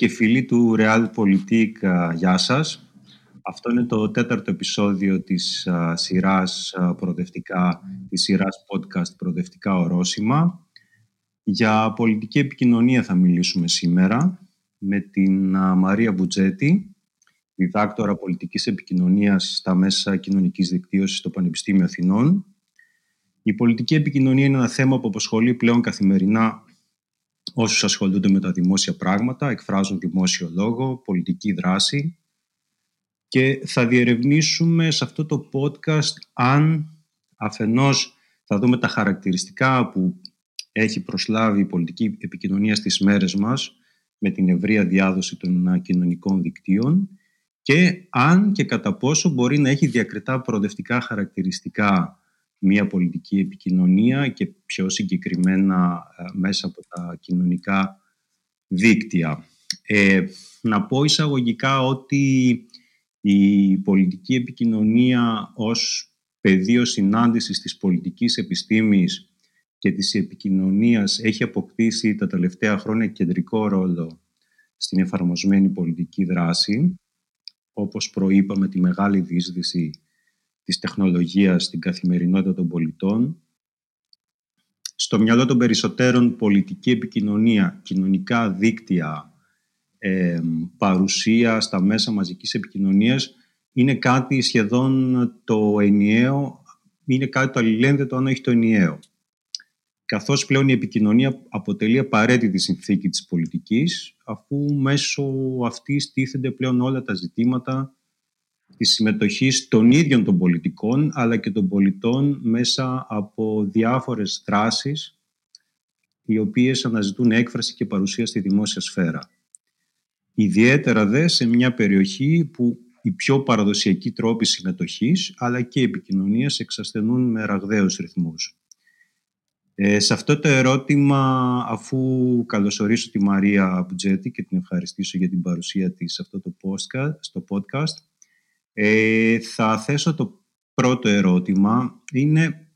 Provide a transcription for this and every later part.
Φίλες και φίλοι του Realpolitik, γεια σας. Αυτό είναι το τέταρτο επεισόδιο της σειράς προοδευτικά, της σειράς podcast «Προοδευτικά ορόσημα». Για πολιτική επικοινωνία θα μιλήσουμε σήμερα με την Μαρία Μπουτζέτη, διδάκτορα πολιτικής επικοινωνίας στα μέσα κοινωνικής δικτύωσης στο Πανεπιστήμιο Αθηνών. Η πολιτική επικοινωνία είναι ένα θέμα που αποσχολεί πλέον καθημερινά όσους ασχολούνται με τα δημόσια πράγματα, εκφράζουν δημόσιο λόγο, πολιτική δράση. Και θα διερευνήσουμε σε αυτό το podcast αν αφενός θα δούμε τα χαρακτηριστικά που έχει προσλάβει η πολιτική επικοινωνία στις μέρες μας με την ευρεία διάδοση των κοινωνικών δικτύων και αν και κατά πόσο μπορεί να έχει διακριτά προοδευτικά χαρακτηριστικά μια πολιτική επικοινωνία και πιο συγκεκριμένα ε, μέσα από τα κοινωνικά δίκτυα. Ε, να πω εισαγωγικά ότι η πολιτική επικοινωνία ως πεδίο συνάντησης της πολιτικής επιστήμης και της επικοινωνίας έχει αποκτήσει τα τελευταία χρόνια κεντρικό ρόλο στην εφαρμοσμένη πολιτική δράση, όπως προείπαμε τη μεγάλη δίσδυση της τεχνολογίας στην καθημερινότητα των πολιτών. Στο μυαλό των περισσότερων πολιτική επικοινωνία, κοινωνικά δίκτυα, ε, παρουσία στα μέσα μαζικής επικοινωνίας είναι κάτι σχεδόν το ενιαίο, είναι κάτι το αλληλένδετο αν όχι το ενιαίο. Καθώς πλέον η επικοινωνία αποτελεί απαραίτητη συνθήκη της πολιτικής, αφού μέσω αυτής τίθενται πλέον όλα τα ζητήματα της συμμετοχής των ίδιων των πολιτικών αλλά και των πολιτών μέσα από διάφορες δράσεις οι οποίες αναζητούν έκφραση και παρουσία στη δημόσια σφαίρα. Ιδιαίτερα δε σε μια περιοχή που οι πιο παραδοσιακοί τρόποι συμμετοχής αλλά και επικοινωνίας εξασθενούν με ραγδαίους ρυθμούς. Ε, σε αυτό το ερώτημα, αφού καλωσορίσω τη Μαρία Μπουτζέτη και την ευχαριστήσω για την παρουσία της σε αυτό το podcast, στο podcast, ε, θα θέσω το πρώτο ερώτημα. Είναι,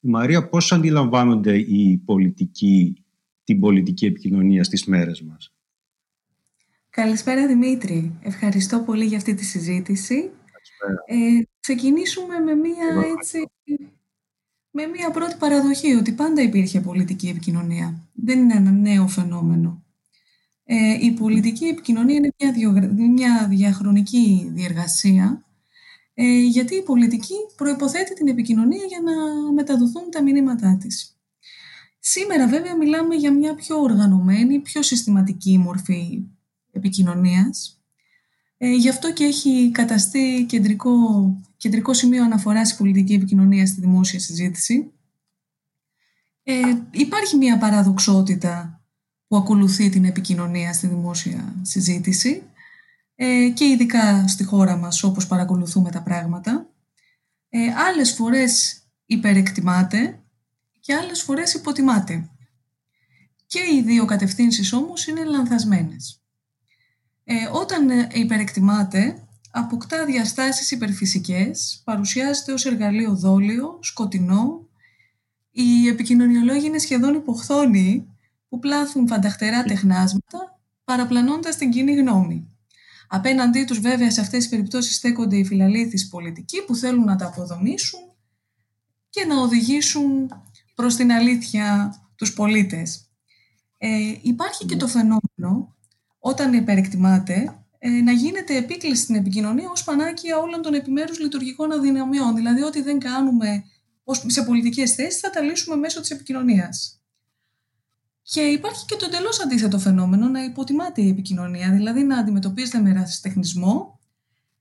Μαρία, πώς αντιλαμβάνονται οι πολιτικοί την πολιτική επικοινωνία στις μέρες μας; Καλησπέρα Δημήτρη. Ευχαριστώ πολύ για αυτή τη συζήτηση. Ε, ξεκινήσουμε με μία, έτσι, με μία πρώτη παραδοχή ότι πάντα υπήρχε πολιτική επικοινωνία. Δεν είναι ένα νέο φαινόμενο. Ε, η πολιτική επικοινωνία είναι μια, μια διαχρονική διεργασία, ε, γιατί η πολιτική προϋποθέτει την επικοινωνία για να μεταδοθούν τα μηνύματά της. Σήμερα βέβαια μιλάμε για μια πιο οργανωμένη, πιο συστηματική μορφή επικοινωνίας. Ε, γι' αυτό και έχει καταστεί κεντρικό, κεντρικό σημείο αναφοράς η πολιτική επικοινωνία στη δημόσια συζήτηση. Ε, υπάρχει μια παραδοξότητα που ακολουθεί την επικοινωνία στη δημόσια συζήτηση ε, και ειδικά στη χώρα μας όπως παρακολουθούμε τα πράγματα. Ε, άλλες φορές υπερεκτιμάται και άλλες φορές υποτιμάται. Και οι δύο κατευθύνσεις όμως είναι λανθασμένες. Ε, όταν ε, υπερεκτιμάται, αποκτά διαστάσεις υπερφυσικές, παρουσιάζεται ως εργαλείο δόλιο, σκοτεινό. Οι επικοινωνιολόγοι είναι σχεδόν υποχθόνοι που πλάθουν φανταχτερά τεχνάσματα, παραπλανώντας την κοινή γνώμη. Απέναντί τους βέβαια σε αυτές τις περιπτώσεις στέκονται οι φιλαλήθεις πολιτικοί που θέλουν να τα αποδομήσουν και να οδηγήσουν προς την αλήθεια τους πολίτες. Ε, υπάρχει και το φαινόμενο, όταν υπερεκτιμάται, ε, να γίνεται επίκληση στην επικοινωνία ως πανάκια όλων των επιμέρους λειτουργικών αδυναμιών. Δηλαδή, ό,τι δεν κάνουμε σε πολιτικές θέσεις θα τα λύσουμε μέσω της επικοινωνίας. Και υπάρχει και το εντελώς αντίθετο φαινόμενο να υποτιμάται η επικοινωνία, δηλαδή να αντιμετωπίζεται με ρασιτεχνισμό.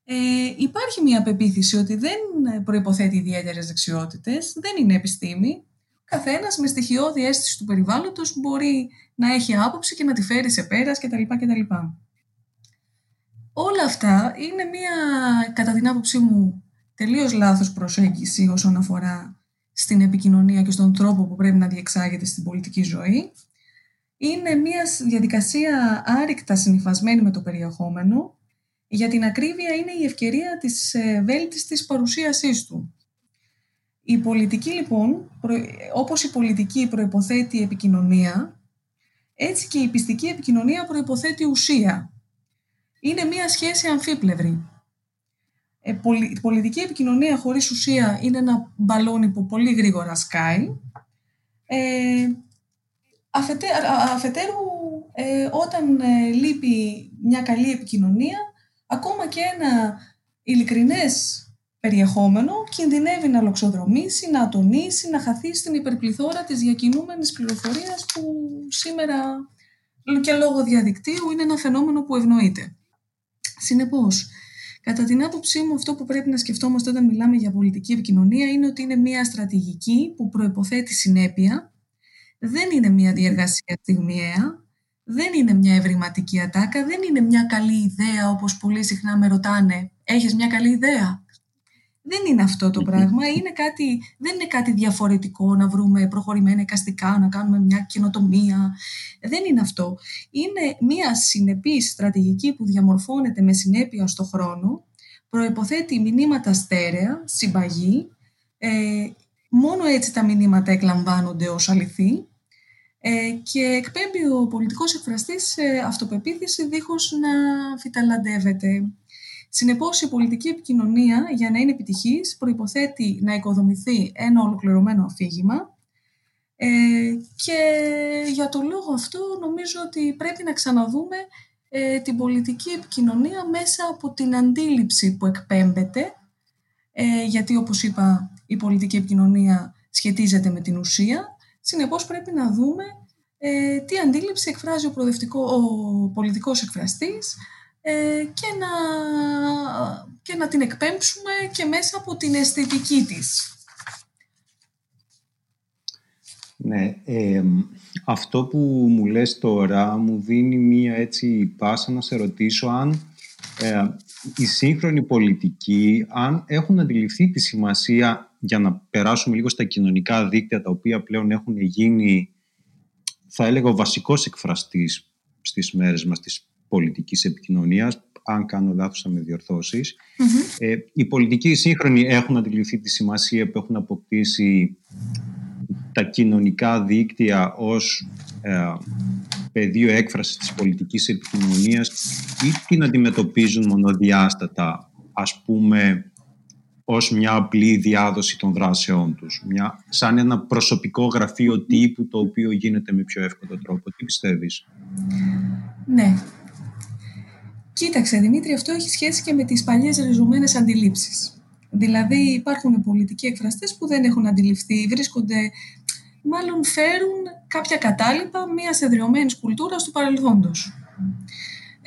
Ε, υπάρχει μια πεποίθηση ότι δεν προϋποθέτει ιδιαίτερες δεξιότητες, δεν είναι επιστήμη. Καθένας με στοιχειώδη αίσθηση του περιβάλλοντος μπορεί να έχει άποψη και να τη φέρει σε πέρας κτλ. κτλ. Όλα αυτά είναι μια, κατά την άποψή μου, τελείως λάθος προσέγγιση όσον αφορά στην επικοινωνία και στον τρόπο που πρέπει να διεξάγεται στην πολιτική ζωή είναι μια διαδικασία άρρηκτα συνειφασμένη με το περιεχόμενο. Για την ακρίβεια είναι η ευκαιρία της ε, βέλτιστης παρουσίασής του. Η πολιτική λοιπόν, όπως η πολιτική προϋποθέτει επικοινωνία, Έτσι και η πιστική επικοινωνία προϋποθέτει ουσία. Είναι μία σχέση αμφίπλευρη. Ε, η πολιτική επικοινωνία χωρίς ουσία είναι ένα μπαλόνι που πολύ γρήγορα σκάει. Ε, αφετέρου, ε, όταν ε, λείπει μια καλή επικοινωνία, ακόμα και ένα ειλικρινές περιεχόμενο κινδυνεύει να λοξοδρομήσει, να ατονίσει, να χαθεί στην υπερπληθώρα της διακινούμενης πληροφορίας που σήμερα και λόγω διαδικτύου είναι ένα φαινόμενο που ευνοείται. Συνεπώς, κατά την άποψή μου αυτό που πρέπει να σκεφτόμαστε όταν μιλάμε για πολιτική επικοινωνία είναι ότι είναι μια στρατηγική που προϋποθέτει συνέπεια, δεν είναι μια διεργασία στιγμιαία, δεν είναι μια ευρηματική ατάκα, δεν είναι μια καλή ιδέα όπως πολύ συχνά με ρωτάνε «Έχεις μια καλή ιδέα» Δεν είναι αυτό το πράγμα. Είναι κάτι, δεν είναι κάτι διαφορετικό να βρούμε προχωρημένα εικαστικά, να κάνουμε μια καινοτομία. Δεν είναι αυτό. Είναι μια συνεπής στρατηγική που διαμορφώνεται με συνέπεια στο χρόνο, προϋποθέτει μηνύματα στέρεα, συμπαγή, ε, μόνο έτσι τα μηνύματα εκλαμβάνονται ως αληθή. Ε, και εκπέμπει ο πολιτικός εκφραστής αυτοπεποίθηση δίχως να φυταλαντεύεται. Συνεπώς, η πολιτική επικοινωνία για να είναι επιτυχής προϋποθέτει να οικοδομηθεί ένα ολοκληρωμένο αφήγημα. Ε, και για το λόγο αυτό νομίζω ότι πρέπει να ξαναδούμε ε, την πολιτική επικοινωνία μέσα από την αντίληψη που εκπέμπεται. Ε, γιατί όπως είπα η πολιτική επικοινωνία σχετίζεται με την ουσία συνεπώς πρέπει να δούμε ε, τι αντίληψη εκφράζει ο, ο πολιτικός εκφραστής ε, και, να, και να την εκπέμψουμε και μέσα από την αισθητική της. Ναι, αυτό που μου λες τώρα μου δίνει μία έτσι πάσα να σε ρωτήσω αν ε, οι σύγχρονοι πολιτικοί αν έχουν αντιληφθεί τη σημασία για να περάσουμε λίγο στα κοινωνικά δίκτυα τα οποία πλέον έχουν γίνει θα έλεγα ο βασικός εκφραστής στις μέρες μας της πολιτικής επικοινωνίας, αν κάνω λάθος θα με διορθωσεις Ε, οι πολιτικοί σύγχρονοι έχουν αντιληφθεί τη σημασία που έχουν αποκτήσει τα κοινωνικά δίκτυα ως ε, πεδίο έκφρασης της πολιτικής επικοινωνίας ή την αντιμετωπίζουν μονοδιάστατα, ας πούμε, ως μια απλή διάδοση των δράσεών τους. Μια, σαν ένα προσωπικό γραφείο τύπου το οποίο γίνεται με πιο εύκολο τρόπο. Τι πιστεύεις; Ναι, Κοίταξε, Δημήτρη, αυτό έχει σχέση και με τις παλιές ριζωμένες αντιλήψεις. Δηλαδή υπάρχουν πολιτικοί εκφραστές που δεν έχουν αντιληφθεί, βρίσκονται, μάλλον φέρουν κάποια κατάλοιπα μιας εδραιωμένη κουλτούρας του παρελθόντος.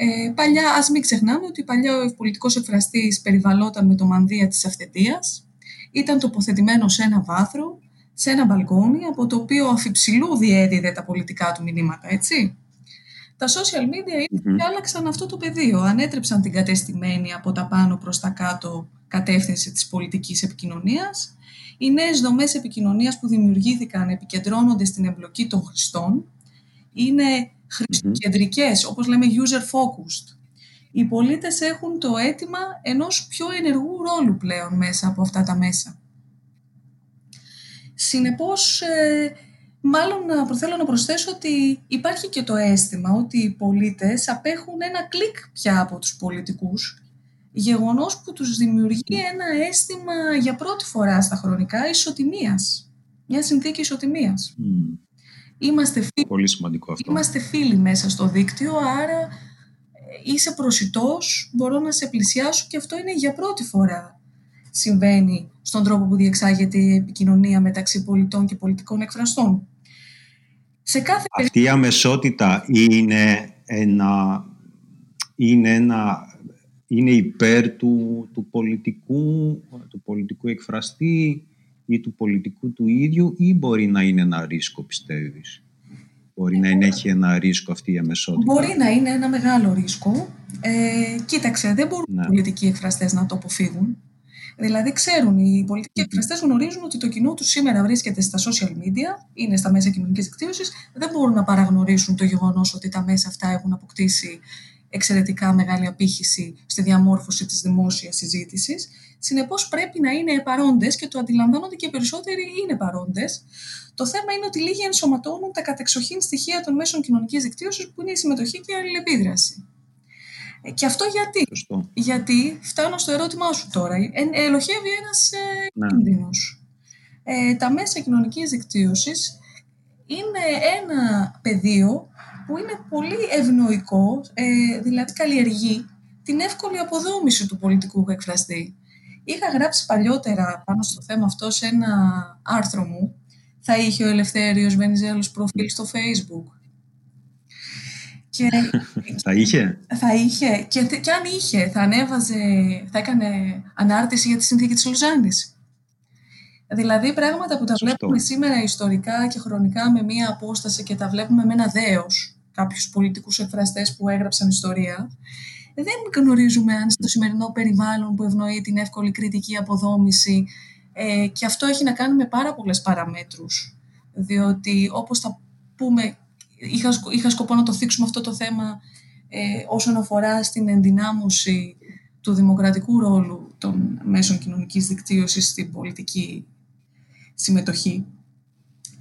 Ε, παλιά, ας μην ξεχνάμε ότι παλιά ο πολιτικός εκφραστής περιβαλλόταν με το μανδύα της αυθεντίας, ήταν τοποθετημένο σε ένα βάθρο, σε ένα μπαλκόνι, από το οποίο αφιψηλού διέδιδε τα πολιτικά του μηνύματα, έτσι. Τα social media mm και άλλαξαν αυτό το πεδίο. Ανέτρεψαν την κατεστημένη από τα πάνω προς τα κάτω κατεύθυνση της πολιτικής επικοινωνίας. Οι νέες δομές επικοινωνίας που δημιουργήθηκαν επικεντρώνονται στην εμπλοκή των χρηστών. Είναι χρηστοκεντρικές, όπως λέμε user-focused. Οι πολίτες έχουν το αίτημα ενός πιο ενεργού ρόλου πλέον μέσα από αυτά τα μέσα. Συνεπώς, ε, Μάλλον θέλω να προσθέσω ότι υπάρχει και το αίσθημα ότι οι πολίτες απέχουν ένα κλικ πια από τους πολιτικούς, γεγονός που τους δημιουργεί ένα αίσθημα για πρώτη φορά στα χρονικά ισοτιμίας, μια συνθήκη ισοτιμίας. Είμαστε φίλοι, Πολύ σημαντικό αυτό. Είμαστε φίλοι μέσα στο δίκτυο, άρα ε, είσαι προσιτός, μπορώ να σε πλησιάσω και αυτό είναι για πρώτη φορά συμβαίνει στον τρόπο που διεξάγεται η επικοινωνία μεταξύ πολιτών και πολιτικών εκφραστών. Σε κάθε Αυτή η αμεσότητα είναι ένα, είναι ένα είναι υπέρ του, του, πολιτικού, του πολιτικού εκφραστή ή του πολιτικού του ίδιου ή μπορεί να είναι ένα ρίσκο πιστεύεις; Μπορεί να είναι, έχει ένα ρίσκο αυτή η αμεσότητα; Μπορεί να είναι ένα μεγάλο ρίσκο. Ε, κοίταξε, δεν μπορούν ναι. οι πολιτικοί εκφραστές να το αποφύγουν. Δηλαδή, ξέρουν οι πολιτικοί εκφραστές γνωρίζουν ότι το κοινό τους σήμερα βρίσκεται στα social media, είναι στα μέσα κοινωνικής δικτύωση, δεν μπορούν να παραγνωρίσουν το γεγονός ότι τα μέσα αυτά έχουν αποκτήσει εξαιρετικά μεγάλη απήχηση στη διαμόρφωση της δημόσιας συζήτησης. Συνεπώς πρέπει να είναι παρόντες και το αντιλαμβάνονται και οι περισσότεροι είναι παρόντες. Το θέμα είναι ότι λίγοι ενσωματώνουν τα κατεξοχήν στοιχεία των μέσων κοινωνικής δικτύωσης που είναι η συμμετοχή και η αλληλεπίδραση. Ε, και αυτό γιατί; Γιατί φτάνω στο ερώτημά σου τώρα. Ε, ελοχεύει ένας ε, ναι. κίνδυνος. Ε, τα μέσα κοινωνικής δικτύωσης είναι ένα πεδίο που είναι πολύ ευνοϊκό, ε, δηλαδή καλλιεργεί την εύκολη αποδόμηση του πολιτικού εκφραστή. Είχα γράψει παλιότερα πάνω στο θέμα αυτό σε ένα άρθρο μου. Θα είχε ο Ελευθέριος Βενιζέλος προφίλ στο facebook. Και... θα είχε; Θα είχε. Και, και αν είχε, θα ανέβαζε, θα έκανε ανάρτηση για τη συνθήκη της Λουζάνης. Δηλαδή πράγματα που τα βλέπουμε σήμερα ιστορικά και χρονικά με μία απόσταση και τα βλέπουμε με ένα δέος κάποιους πολιτικούς εκφραστές που έγραψαν ιστορία, δεν γνωρίζουμε αν στο σημερινό περιβάλλον που ευνοεί την εύκολη κριτική αποδόμηση ε, και αυτό έχει να κάνει με πάρα πολλές παραμέτρους. Διότι όπως θα πούμε, είχα, είχα σκοπό να το θίξουμε αυτό το θέμα ε, όσον αφορά στην ενδυνάμωση του δημοκρατικού ρόλου των μέσων κοινωνικής δικτύωσης στην πολιτική συμμετοχή.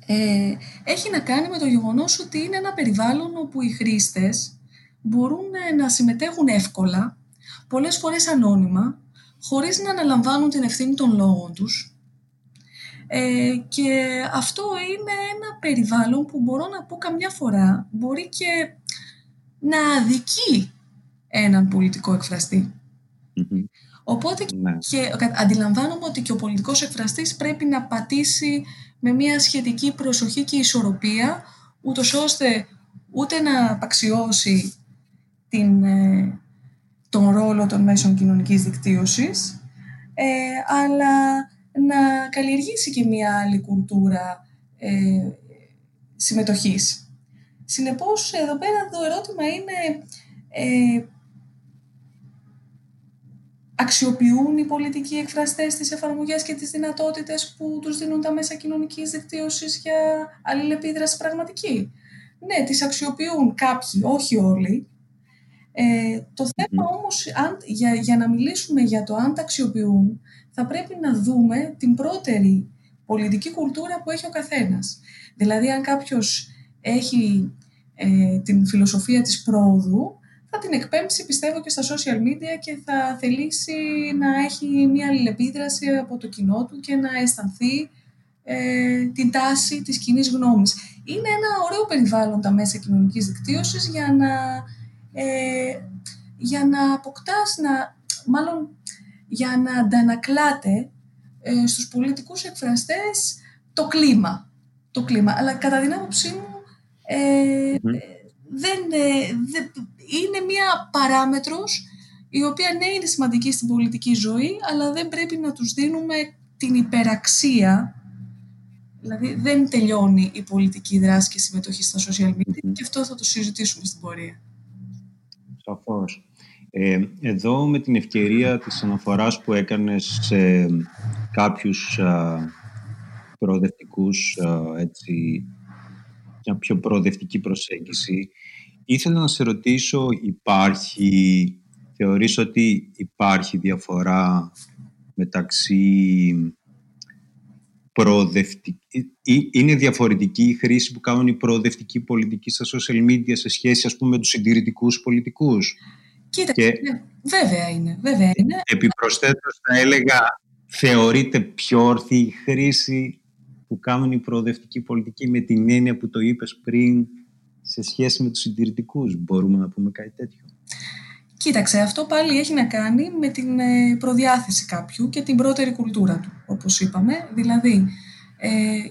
Ε, έχει να κάνει με το γεγονός ότι είναι ένα περιβάλλον όπου οι χρήστες μπορούν ε, να συμμετέχουν εύκολα, πολλές φορές ανώνυμα, χωρίς να αναλαμβάνουν την ευθύνη των λόγων τους. Ε, και αυτό είναι ένα περιβάλλον που μπορώ να πω καμιά φορά μπορεί και να αδικεί έναν πολιτικό Οπότε ναι. και αντιλαμβάνομαι ότι και ο πολιτικός εκφραστής πρέπει να πατήσει με μια σχετική προσοχή και ισορροπία, ούτως ώστε ούτε να απαξιώσει την, ε, τον ρόλο των μέσων κοινωνικής δικτύωσης, ε, αλλά να καλλιεργήσει και μια άλλη κουλτούρα ε, συμμετοχής. Συνεπώς, εδώ πέρα το ερώτημα είναι ε, αξιοποιούν οι πολιτικοί εκφραστές τις εφαρμογές και τις δυνατότητες που τους δίνουν τα μέσα κοινωνικής δικτύωσης για αλληλεπίδραση πραγματική; Ναι, τις αξιοποιούν κάποιοι, όχι όλοι. Ε, το θέμα όμως, αν, για, για να μιλήσουμε για το αν τα αξιοποιούν, θα πρέπει να δούμε την πρώτερη πολιτική κουλτούρα που έχει ο καθένας. Δηλαδή, αν κάποιος έχει ε, την φιλοσοφία της πρόοδου, θα την εκπέμψει πιστεύω και στα social media και θα θελήσει να έχει μια αλληλεπίδραση από το κοινό του και να αισθανθεί ε, την τάση της κοινής γνώμης. Είναι ένα ωραίο περιβάλλον τα μέσα κοινωνικής δικτύωσης για να, ε, για να αποκτάς, να, μάλλον για να αντανακλάτε ε, στους πολιτικούς εκφραστές το κλίμα. Το κλίμα. Αλλά κατά την άποψή μου ε, δεν, ε, δεν, είναι μια παράμετρος η οποία ναι είναι σημαντική στην πολιτική ζωή, αλλά δεν πρέπει να τους δίνουμε την υπεραξία. Δηλαδή δεν τελειώνει η πολιτική δράση και συμμετοχή στα social media και αυτό θα το συζητήσουμε στην πορεία. Σαφώς. Ε, εδώ με την ευκαιρία της αναφοράς που έκανες σε κάποιους α, προοδευτικούς, έτσι, μια πιο προοδευτική προσέγγιση, Ήθελα να σε ρωτήσω, υπάρχει, θεωρείς ότι υπάρχει διαφορά μεταξύ προοδευτική, είναι διαφορετική η χρήση που κάνουν οι προοδευτικοί πολιτικοί στα social media σε σχέση ας πούμε με τους συντηρητικούς πολιτικούς; Κοίταξε, ναι, βέβαια είναι, βέβαια είναι. Επιπροσθέτως θα έλεγα, θεωρείται πιο όρθη η χρήση που κάνουν οι προοδευτικοί πολιτικοί με την έννοια που το είπες πριν σε σχέση με τους συντηρητικούς; Μπορούμε να πούμε κάτι τέτοιο; Κοίταξε, αυτό πάλι έχει να κάνει με την ε, προδιάθεση κάποιου και την πρώτερη κουλτούρα του, όπως είπαμε. Δηλαδή, ε,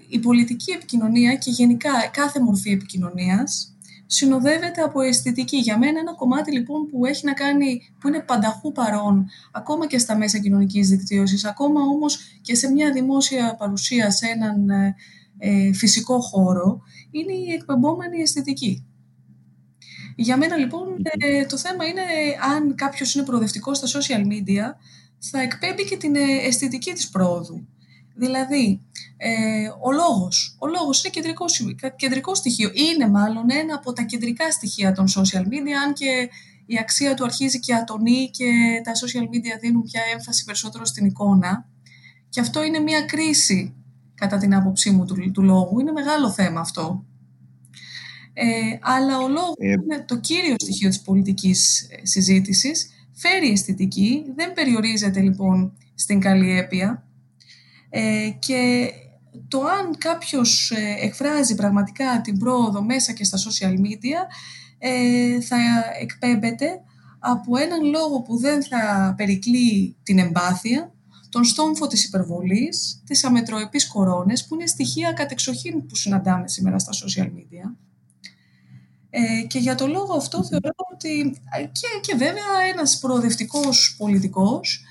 η πολιτική επικοινωνία και γενικά κάθε μορφή επικοινωνίας συνοδεύεται από αισθητική. Για μένα ένα κομμάτι λοιπόν που έχει να κάνει, που είναι πανταχού παρόν, ακόμα και στα μέσα κοινωνικής δικτύωσης, ακόμα όμως και σε μια δημόσια παρουσία σε έναν ε, ε, φυσικό χώρο είναι η εκπαιδευόμενη αισθητική. Για μένα λοιπόν ε, το θέμα είναι αν κάποιος είναι προοδευτικός στα social media θα εκπέμπει και την ε, αισθητική της πρόοδου. Δηλαδή, ε, ο λόγος. Ο λόγος είναι κεντρικό, κεντρικό στοιχείο. Είναι μάλλον ένα από τα κεντρικά στοιχεία των social media, αν και η αξία του αρχίζει και ατονεί και τα social media δίνουν πια έμφαση περισσότερο στην εικόνα. Και αυτό είναι μια κρίση, κατά την άποψή μου, του, του λόγου. Είναι μεγάλο θέμα αυτό. Ε, αλλά ο λόγος ε... είναι το κύριο στοιχείο της πολιτικής ε, συζήτησης. Φέρει αισθητική, δεν περιορίζεται λοιπόν στην καλλιέπεια. Ε, και το αν κάποιος ε, εκφράζει πραγματικά την πρόοδο μέσα και στα social media ε, θα εκπέμπεται από έναν λόγο που δεν θα περικλεί την εμπάθεια, τον στόμφο της υπερβολής, τις αμετροεπείς κορώνες, που είναι στοιχεία κατεξοχήν που συναντάμε σήμερα στα social media. Ε, και για το λόγο αυτό θεωρώ ότι και, και βέβαια ένας προοδευτικός πολιτικός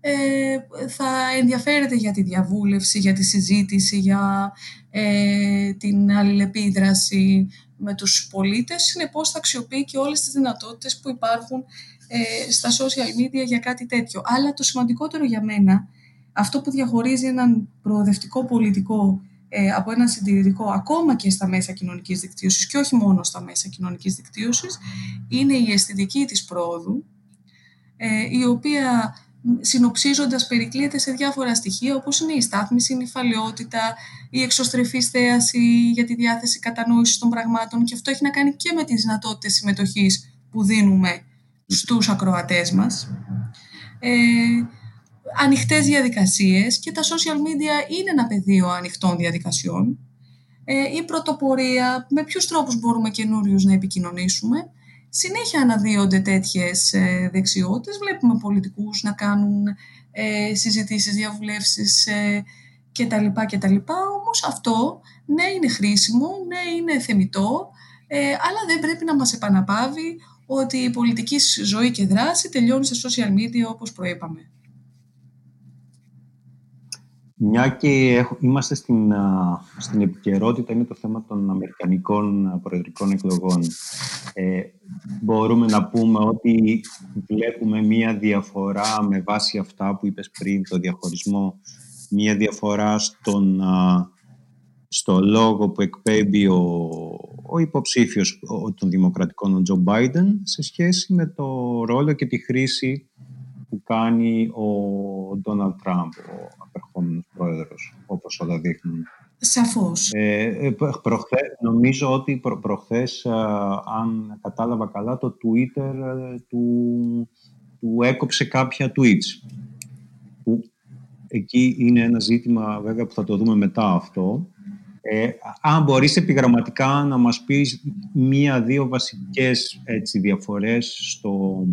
ε, θα ενδιαφέρεται για τη διαβούλευση, για τη συζήτηση, για ε, την αλληλεπίδραση με τους πολίτες. Συνεπώς θα αξιοποιεί και όλες τις δυνατότητες που υπάρχουν ε, στα social media για κάτι τέτοιο. Αλλά το σημαντικότερο για μένα, αυτό που διαχωρίζει έναν προοδευτικό πολιτικό ε, από ένα συντηρητικό ακόμα και στα μέσα κοινωνικής δικτύωσης και όχι μόνο στα μέσα κοινωνικής δικτύωσης, είναι η αισθητική της πρόοδου, η οποία συνοψίζοντας περικλείεται σε διάφορα στοιχεία όπως είναι η στάθμιση, η νυφαλαιότητα, η εξωστρεφή στέαση για τη διάθεση κατανόησης των πραγμάτων και αυτό έχει να κάνει και με τις δυνατότητες συμμετοχής που δίνουμε στους ακροατές μας. Ε, ανοιχτές διαδικασίες και τα social media είναι ένα πεδίο ανοιχτών διαδικασιών. Ε, η πρωτοπορία, με ποιους τρόπους μπορούμε καινούριους να επικοινωνήσουμε συνέχεια αναδύονται τέτοιες ε, δεξιότητες. Βλέπουμε πολιτικούς να κάνουν ε, συζητήσεις, διαβουλεύσεις ε, κτλ. κτλ. Όμως αυτό ναι είναι χρήσιμο, ναι είναι θεμητό, ε, αλλά δεν πρέπει να μας επαναπάβει ότι η πολιτική ζωή και δράση τελειώνει σε social media όπως προείπαμε. Μια και είμαστε στην, στην επικαιρότητα είναι το θέμα των Αμερικανικών προεδρικών εκλογών. Ε, μπορούμε να πούμε ότι βλέπουμε μία διαφορά με βάση αυτά που είπες πριν, το διαχωρισμό, μία διαφορά στον, στο λόγο που εκπέμπει ο, ο υποψήφιος των Δημοκρατικών, ο Τζο Μπάιντεν, σε σχέση με το ρόλο και τη χρήση που κάνει ο Ντόναλτ Τραμπ, ο απερχόμενος πρόεδρος, όπως όλα δείχνουν. Σαφώς. Ε, ε νομίζω ότι προ, προχθές, αν κατάλαβα καλά, το Twitter ε, του, του έκοψε κάποια tweets. Που εκεί είναι ένα ζήτημα βέβαια που θα το δούμε μετά αυτό. Ε, αν μπορείς επιγραμματικά να μας πεις μία-δύο βασικές έτσι, διαφορές στο,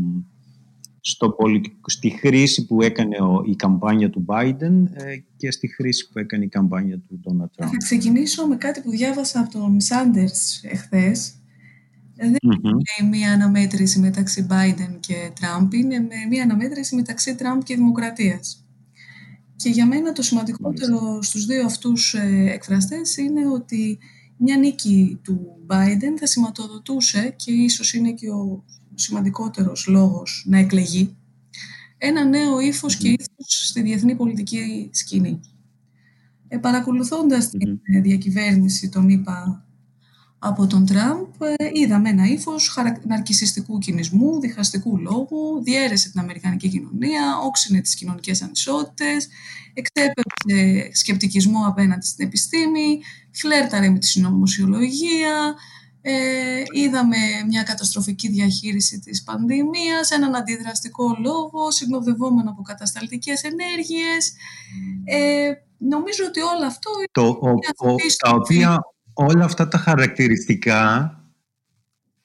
στο πολιτικό, στη χρήση που έκανε ο, η καμπάνια του Biden ε, και στη χρήση που έκανε η καμπάνια του Donald Trump. Θα ξεκινήσω με κάτι που διάβασα από τον Sanders εχθές. Δεν είναι μία αναμέτρηση μεταξύ Biden και Trump, είναι μία αναμέτρηση μεταξύ Trump και Δημοκρατίας. Και για μένα το σημαντικότερο στους δύο αυτούς ε, εκφραστές είναι ότι μια νίκη του Biden θα σηματοδοτούσε και ίσως είναι και ο σημαντικότερος λόγος να εκλεγεί, ένα νέο ύφος και ύφος στη διεθνή πολιτική σκηνή. Ε, παρακολουθώντας την διακυβέρνηση των ΗΠΑ από τον Τραμπ, ε, είδαμε ένα ύφος ναρκισιστικού κινησμού, διχαστικού λόγου, διέρεσε την Αμερικανική κοινωνία, όξινε τις κοινωνικές ανισότητες, εξέπεψε σκεπτικισμό απέναντι στην επιστήμη, φλέρταρε με τη συνωμοσιολογία, ε, είδαμε μια καταστροφική διαχείριση της πανδημίας, έναν αντιδραστικό λόγο, συνοδευόμενο από κατασταλτικές ενέργειες. Ε, νομίζω ότι όλο αυτό... Το, ο, ο, τα οποία όλα αυτά τα χαρακτηριστικά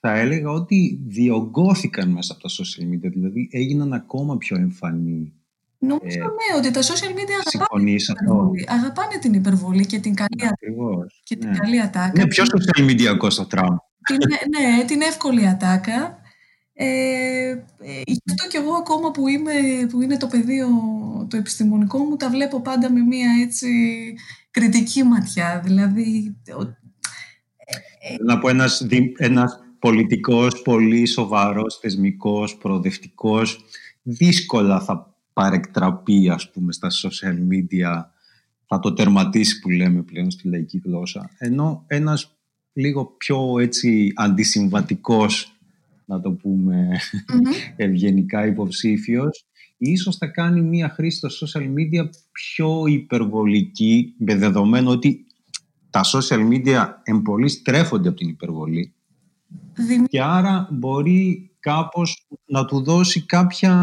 θα έλεγα ότι διωγγώθηκαν μέσα από τα social media, δηλαδή έγιναν ακόμα πιο εμφανή Νομίζω ε, ναι, ότι τα social media αγαπάνε την, υπερβολή. αγαπάνε την υπερβολή και την καλή, Ακριβώς, και την ναι. καλή ατάκα. Είναι πιο social media ο Τραμπ. ναι, την εύκολη ατάκα. Ε, ε, γι' αυτό και εγώ ακόμα που, είμαι, που είναι το πεδίο το επιστημονικό μου τα βλέπω πάντα με μία έτσι κριτική ματιά. Δηλαδή... Ε, να πω ένας, ένας πολιτικός, πολύ σοβαρός, θεσμικός, προοδευτικός, δύσκολα θα παρεκτραπεί ας πούμε στα social media θα το τερματίσει που λέμε πλέον στη λαϊκή γλώσσα. Ενώ ένας λίγο πιο έτσι αντισυμβατικός να το πούμε ευγενικά υποψήφιος, ίσως θα κάνει μία χρήση στο social media πιο υπερβολική, με δεδομένο ότι τα social media εμπολή στρέφονται από την υπερβολή και άρα μπορεί κάπως να του δώσει κάποια,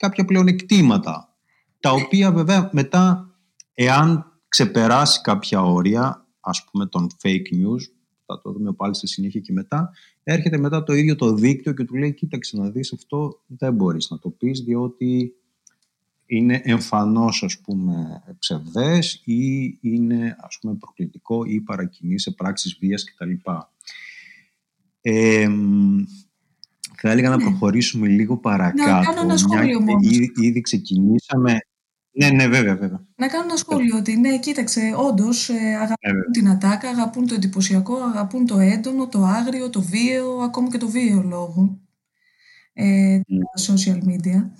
κάποια πλεονεκτήματα τα οποία βέβαια μετά εάν ξεπεράσει κάποια όρια ας πούμε των fake news θα το δούμε πάλι στη συνέχεια και μετά έρχεται μετά το ίδιο το δίκτυο και του λέει κοίταξε να δεις αυτό δεν μπορείς να το πεις διότι είναι εμφανώς ας πούμε ψευδές ή είναι ας πούμε προκλητικό ή παρακινεί σε πράξεις βίας κτλ. Ε, θα έλεγα να ναι. προχωρήσουμε λίγο παρακάτω. Να κάνω ένα σχόλιο μόνος. Ήδη, ήδη ξεκινήσαμε. Ναι, ναι, βέβαια, βέβαια. Να κάνω ένα σχόλιο ότι ναι, κοίταξε, όντως ε, αγαπούν την ατάκα, αγαπούν το εντυπωσιακό, αγαπούν το έντονο, το άγριο, το βίαιο, ακόμα και το βίαιο λόγο. Ε, τα social media.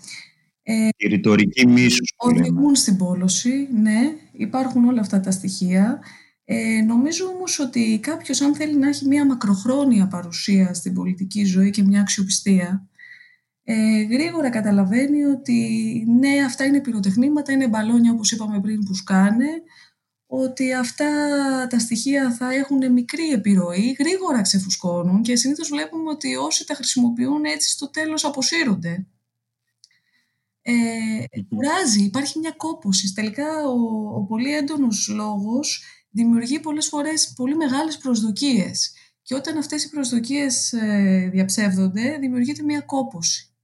Ε, Η ρητορική μίσους. Οδηγούν στην πόλωση, ναι, υπάρχουν όλα αυτά τα στοιχεία. Ε, νομίζω όμως ότι κάποιος αν θέλει να έχει μια μακροχρόνια παρουσία στην πολιτική ζωή και μια αξιοπιστία, ε, γρήγορα καταλαβαίνει ότι ναι, αυτά είναι πυροτεχνήματα, είναι μπαλόνια όπως είπαμε πριν που σκάνε, ότι αυτά τα στοιχεία θα έχουν μικρή επιρροή, γρήγορα ξεφουσκώνουν και συνήθως βλέπουμε ότι όσοι τα χρησιμοποιούν έτσι στο τέλος αποσύρονται. Ε, κουράζει, υπάρχει μια κόπωση. Τελικά ο, ο πολύ έντονος λόγος δημιουργεί πολλές φορές πολύ μεγάλες προσδοκίες. Και όταν αυτές οι προσδοκίες ε, διαψεύδονται, δημιουργείται μια κόπωση.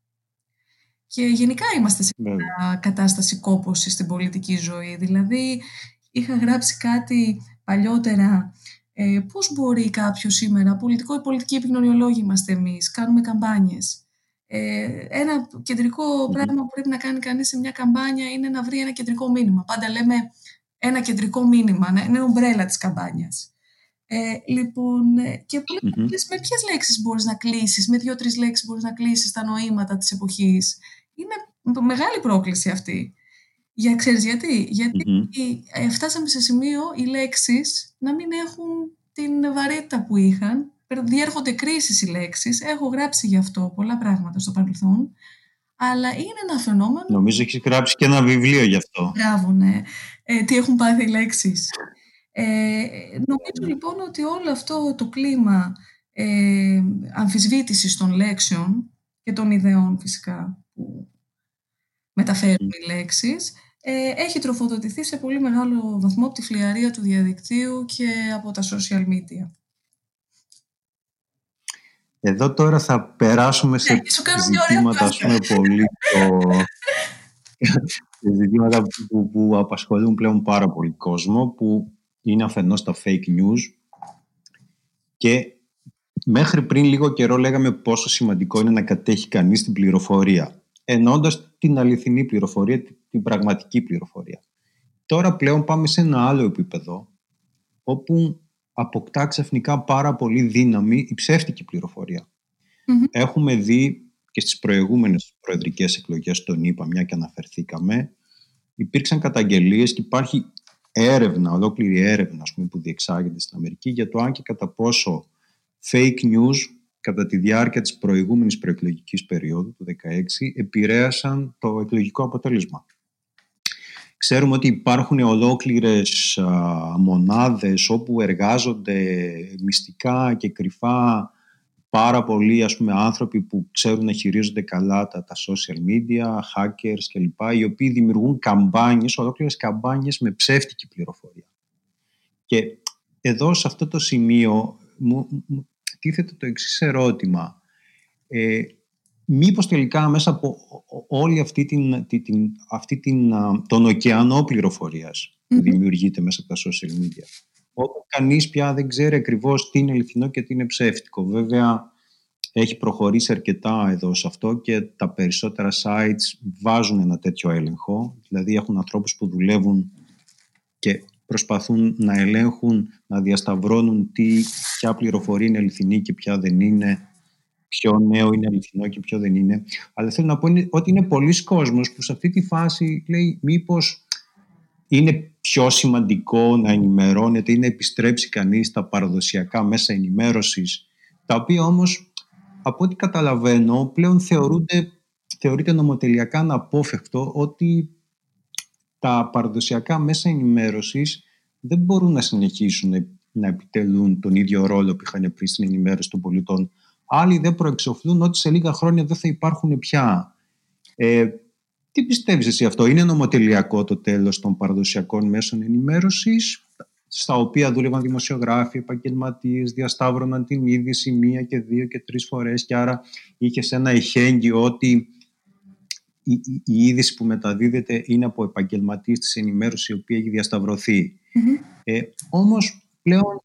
Και γενικά είμαστε σε μια ναι. κατάσταση κόπωσης στην πολιτική ζωή. Δηλαδή, είχα γράψει κάτι παλιότερα ε, πώς μπορεί κάποιος σήμερα, πολιτικό ή πολιτική επικοινωνιολόγοι είμαστε εμείς, κάνουμε καμπάνιες. Ε, ένα κεντρικό πράγμα που πρέπει να κάνει κανείς σε μια καμπάνια είναι να βρει ένα κεντρικό μήνυμα. Πάντα λέμε ένα κεντρικό μήνυμα, να είναι ομπρέλα της καμπάνιας. Ε, λοιπόν, ε, και mm-hmm. με ποιες λέξεις μπορείς να κλείσεις, με δύο-τρεις λέξεις μπορείς να κλείσεις τα νοήματα της εποχής. Είναι μεγάλη πρόκληση αυτή. Για ξέρεις γιατί; Γιατί mm-hmm. φτάσαμε σε σημείο οι λέξεις να μην έχουν την βαρύτητα που είχαν. Διέρχονται κρίσεις οι λέξεις. Έχω γράψει γι' αυτό πολλά πράγματα στο παρελθόν. Αλλά είναι ένα φαινόμενο. Νομίζω έχεις γράψει και ένα βιβλίο γι' αυτό. Μπράβο, ναι. Ε, τι έχουν πάθει οι λέξεις. Ε, νομίζω λοιπόν ότι όλο αυτό το κλίμα ε, αμφισβήτησης των λέξεων και των ιδεών φυσικά που μεταφέρουν οι λέξεις ε, έχει τροφοδοτηθεί σε πολύ μεγάλο βαθμό από τη φλιαρία του διαδικτύου και από τα social media. Εδώ τώρα θα περάσουμε σε ναι, ζητήματα ας πούμε, πολύ σε ζητήματα που, που απασχολούν πλέον πάρα πολύ κόσμο που είναι αφενός τα fake news και μέχρι πριν λίγο καιρό λέγαμε πόσο σημαντικό είναι να κατέχει κανείς την πληροφορία ενώντας την αληθινή πληροφορία, την πραγματική πληροφορία. Τώρα πλέον πάμε σε ένα άλλο επίπεδο όπου αποκτά ξαφνικά πάρα πολύ δύναμη η ψεύτικη Έχουμε δει και στις προηγούμενες προεδρικές εκλογές, τον είπα, μια και αναφερθήκαμε, υπήρξαν καταγγελίες και υπάρχει έρευνα, ολόκληρη έρευνα πούμε, που διεξάγεται στην Αμερική για το αν και κατά πόσο fake news κατά τη διάρκεια της προηγούμενης προεκλογικής περίοδου του 2016 επηρέασαν το εκλογικό αποτέλεσμα. Ξέρουμε ότι υπάρχουν ολόκληρες μονάδες όπου εργάζονται μυστικά και κρυφά πάρα πολλοί ας πούμε, άνθρωποι που ξέρουν να χειρίζονται καλά τα, τα social media, hackers κλπ. οι οποίοι δημιουργούν καμπάνιες, ολόκληρες καμπάνιες με ψεύτικη πληροφορία. Και εδώ σε αυτό το σημείο μου, μου τίθεται το εξής ερώτημα. Ε, μήπως τελικά μέσα από όλη αυτή την, την, αυτή την, τον ωκεανό πληροφορίας που δημιουργείται μέσα από τα social media όπου κανείς πια δεν ξέρει ακριβώς τι είναι αληθινό και τι είναι ψεύτικο. Βέβαια, έχει προχωρήσει αρκετά εδώ σε αυτό και τα περισσότερα sites βάζουν ένα τέτοιο έλεγχο. Δηλαδή έχουν ανθρώπους που δουλεύουν και προσπαθούν να ελέγχουν, να διασταυρώνουν τι, ποια πληροφορία είναι αληθινή και ποια δεν είναι, ποιο νέο είναι αληθινό και ποιο δεν είναι. Αλλά θέλω να πω ότι είναι πολλοί κόσμος που σε αυτή τη φάση λέει μήπως είναι πιο σημαντικό να ενημερώνεται ή να επιστρέψει κανείς στα παραδοσιακά μέσα ενημέρωσης, τα οποία όμως από ό,τι καταλαβαίνω, πλέον θεωρούνται, θεωρείται νομοτελειακά αναπόφευκτο ότι τα παραδοσιακά μέσα ενημέρωσης δεν μπορούν να συνεχίσουν να επιτελούν τον ίδιο ρόλο που είχαν πριν στην ενημέρωση των πολιτών. Άλλοι δεν προεξοφλούν ότι σε λίγα χρόνια δεν θα υπάρχουν πια. Ε, τι πιστεύεις εσύ αυτό, είναι νομοτελειακό το τέλος των παραδοσιακών μέσων ενημέρωσης, στα οποία δούλευαν δημοσιογράφοι, επαγγελματίες, διασταύρωναν την είδηση μία και δύο και τρεις φορές και άρα είχε ένα εχέγγυο ότι η, η, η είδηση που μεταδίδεται είναι από επαγγελματίες της ενημέρωσης η οποία έχει διασταυρωθεί. Ε, όμως πλέον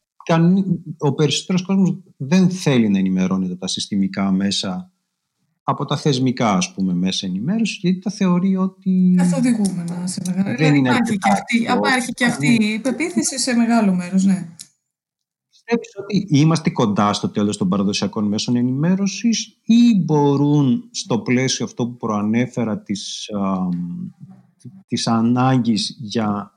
ο περισσότερος κόσμος δεν θέλει να ενημερώνεται τα συστημικά μέσα από τα θεσμικά ας πούμε μέσα ενημέρωσης γιατί τα θεωρεί ότι καθοδηγούμενα σε μεγάλο δεν είναι υπάρχει, και αυτή, υπάρχει και αυτή η πεποίθηση σε μεγάλο μέρος ναι. Πιστεύεις ότι είμαστε κοντά στο τέλος των παραδοσιακών μέσων ενημέρωσης ή μπορούν στο πλαίσιο αυτό που προανέφερα της, α, της ανάγκης για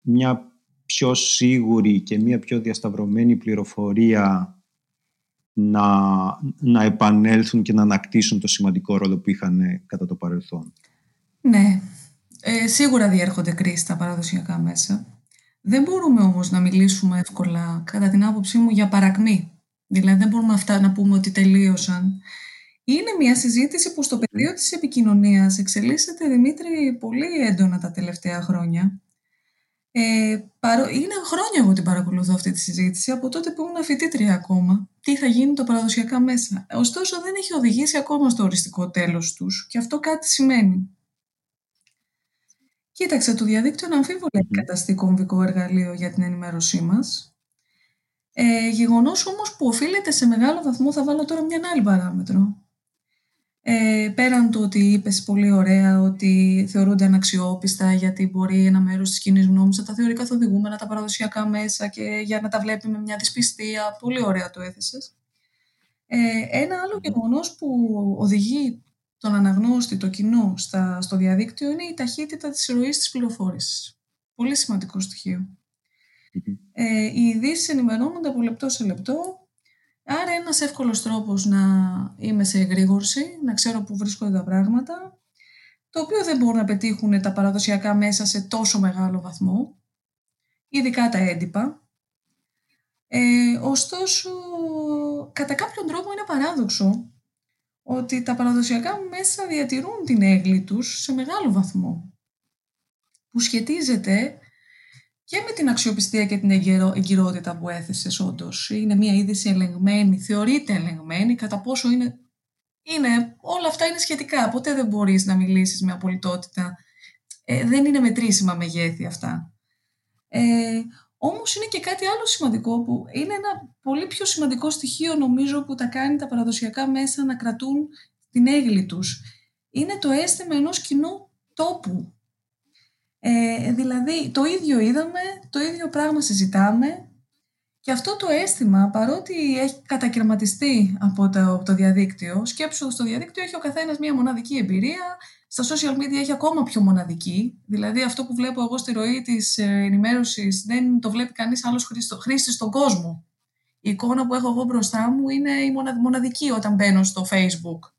μια πιο σίγουρη και μια πιο διασταυρωμένη πληροφορία να, να επανέλθουν και να ανακτήσουν το σημαντικό ρόλο που είχαν ε, κατά το παρελθόν. Ναι, ε, σίγουρα διέρχονται κρίση τα παραδοσιακά μέσα. Δεν μπορούμε όμως να μιλήσουμε εύκολα, κατά την άποψή μου, για παρακμή. Δηλαδή δεν μπορούμε αυτά να πούμε ότι τελείωσαν. Είναι μια συζήτηση που στο πεδίο της επικοινωνίας εξελίσσεται, Δημήτρη, πολύ έντονα τα τελευταία χρόνια. Ε, παρο... Είναι χρόνια εγώ την παρακολουθώ αυτή τη συζήτηση, από τότε που ήμουν φοιτήτρια ακόμα. Τι θα γίνει το παραδοσιακά μέσα. Ωστόσο δεν έχει οδηγήσει ακόμα στο οριστικό τέλος τους και αυτό κάτι σημαίνει. Κοίταξε, το διαδίκτυο αναμφίβολα έχει καταστεί κομβικό εργαλείο για την ενημέρωσή μας. Ε, γεγονός όμως που οφείλεται σε μεγάλο βαθμό, θα βάλω τώρα μια άλλη παράμετρο, ε, πέραν του ότι είπες πολύ ωραία ότι θεωρούνται αναξιόπιστα γιατί μπορεί ένα μέρος της κοινής γνώμης να τα θεωρεί καθοδηγούμενα τα παραδοσιακά μέσα και για να τα βλέπει με μια δυσπιστία. Πολύ ωραία το έθεσες. Ε, ένα άλλο γεγονός που οδηγεί τον αναγνώστη, το κοινό στα, στο διαδίκτυο είναι η ταχύτητα της ροής της πληροφόρησης. Πολύ σημαντικό Ε, οι ειδήσεις ενημερώνονται από λεπτό σε λεπτό Άρα ένας εύκολος τρόπος να είμαι σε εγρήγορση, να ξέρω πού βρίσκονται τα πράγματα, το οποίο δεν μπορούν να πετύχουν τα παραδοσιακά μέσα σε τόσο μεγάλο βαθμό, ειδικά τα έντυπα. Ε, ωστόσο, κατά κάποιον τρόπο είναι παράδοξο ότι τα παραδοσιακά μέσα διατηρούν την έγκλη τους σε μεγάλο βαθμό, που σχετίζεται και με την αξιοπιστία και την εγκυρότητα που έθεσες όντως. Είναι μια είδηση ελεγμένη, θεωρείται ελεγμένη, κατά πόσο είναι... είναι όλα αυτά είναι σχετικά, ποτέ δεν μπορείς να μιλήσεις με απολυτότητα. Ε, δεν είναι μετρήσιμα μεγέθη αυτά. Ε, όμως είναι και κάτι άλλο σημαντικό που είναι ένα πολύ πιο σημαντικό στοιχείο νομίζω που τα κάνει τα παραδοσιακά μέσα να κρατούν την έγκλη τους. Είναι το αίσθημα ενός κοινού τόπου ε, δηλαδή το ίδιο είδαμε, το ίδιο πράγμα συζητάμε και αυτό το αίσθημα παρότι έχει κατακαιρματιστεί από το, από το διαδίκτυο, σκέψου στο διαδίκτυο έχει ο καθένας μία μοναδική εμπειρία, στα social media έχει ακόμα πιο μοναδική, δηλαδή αυτό που βλέπω εγώ στη ροή της ε, ενημέρωσης δεν το βλέπει κανείς άλλος χρήστη στον κόσμο. Η εικόνα που έχω εγώ μπροστά μου είναι η μοναδική όταν μπαίνω στο facebook.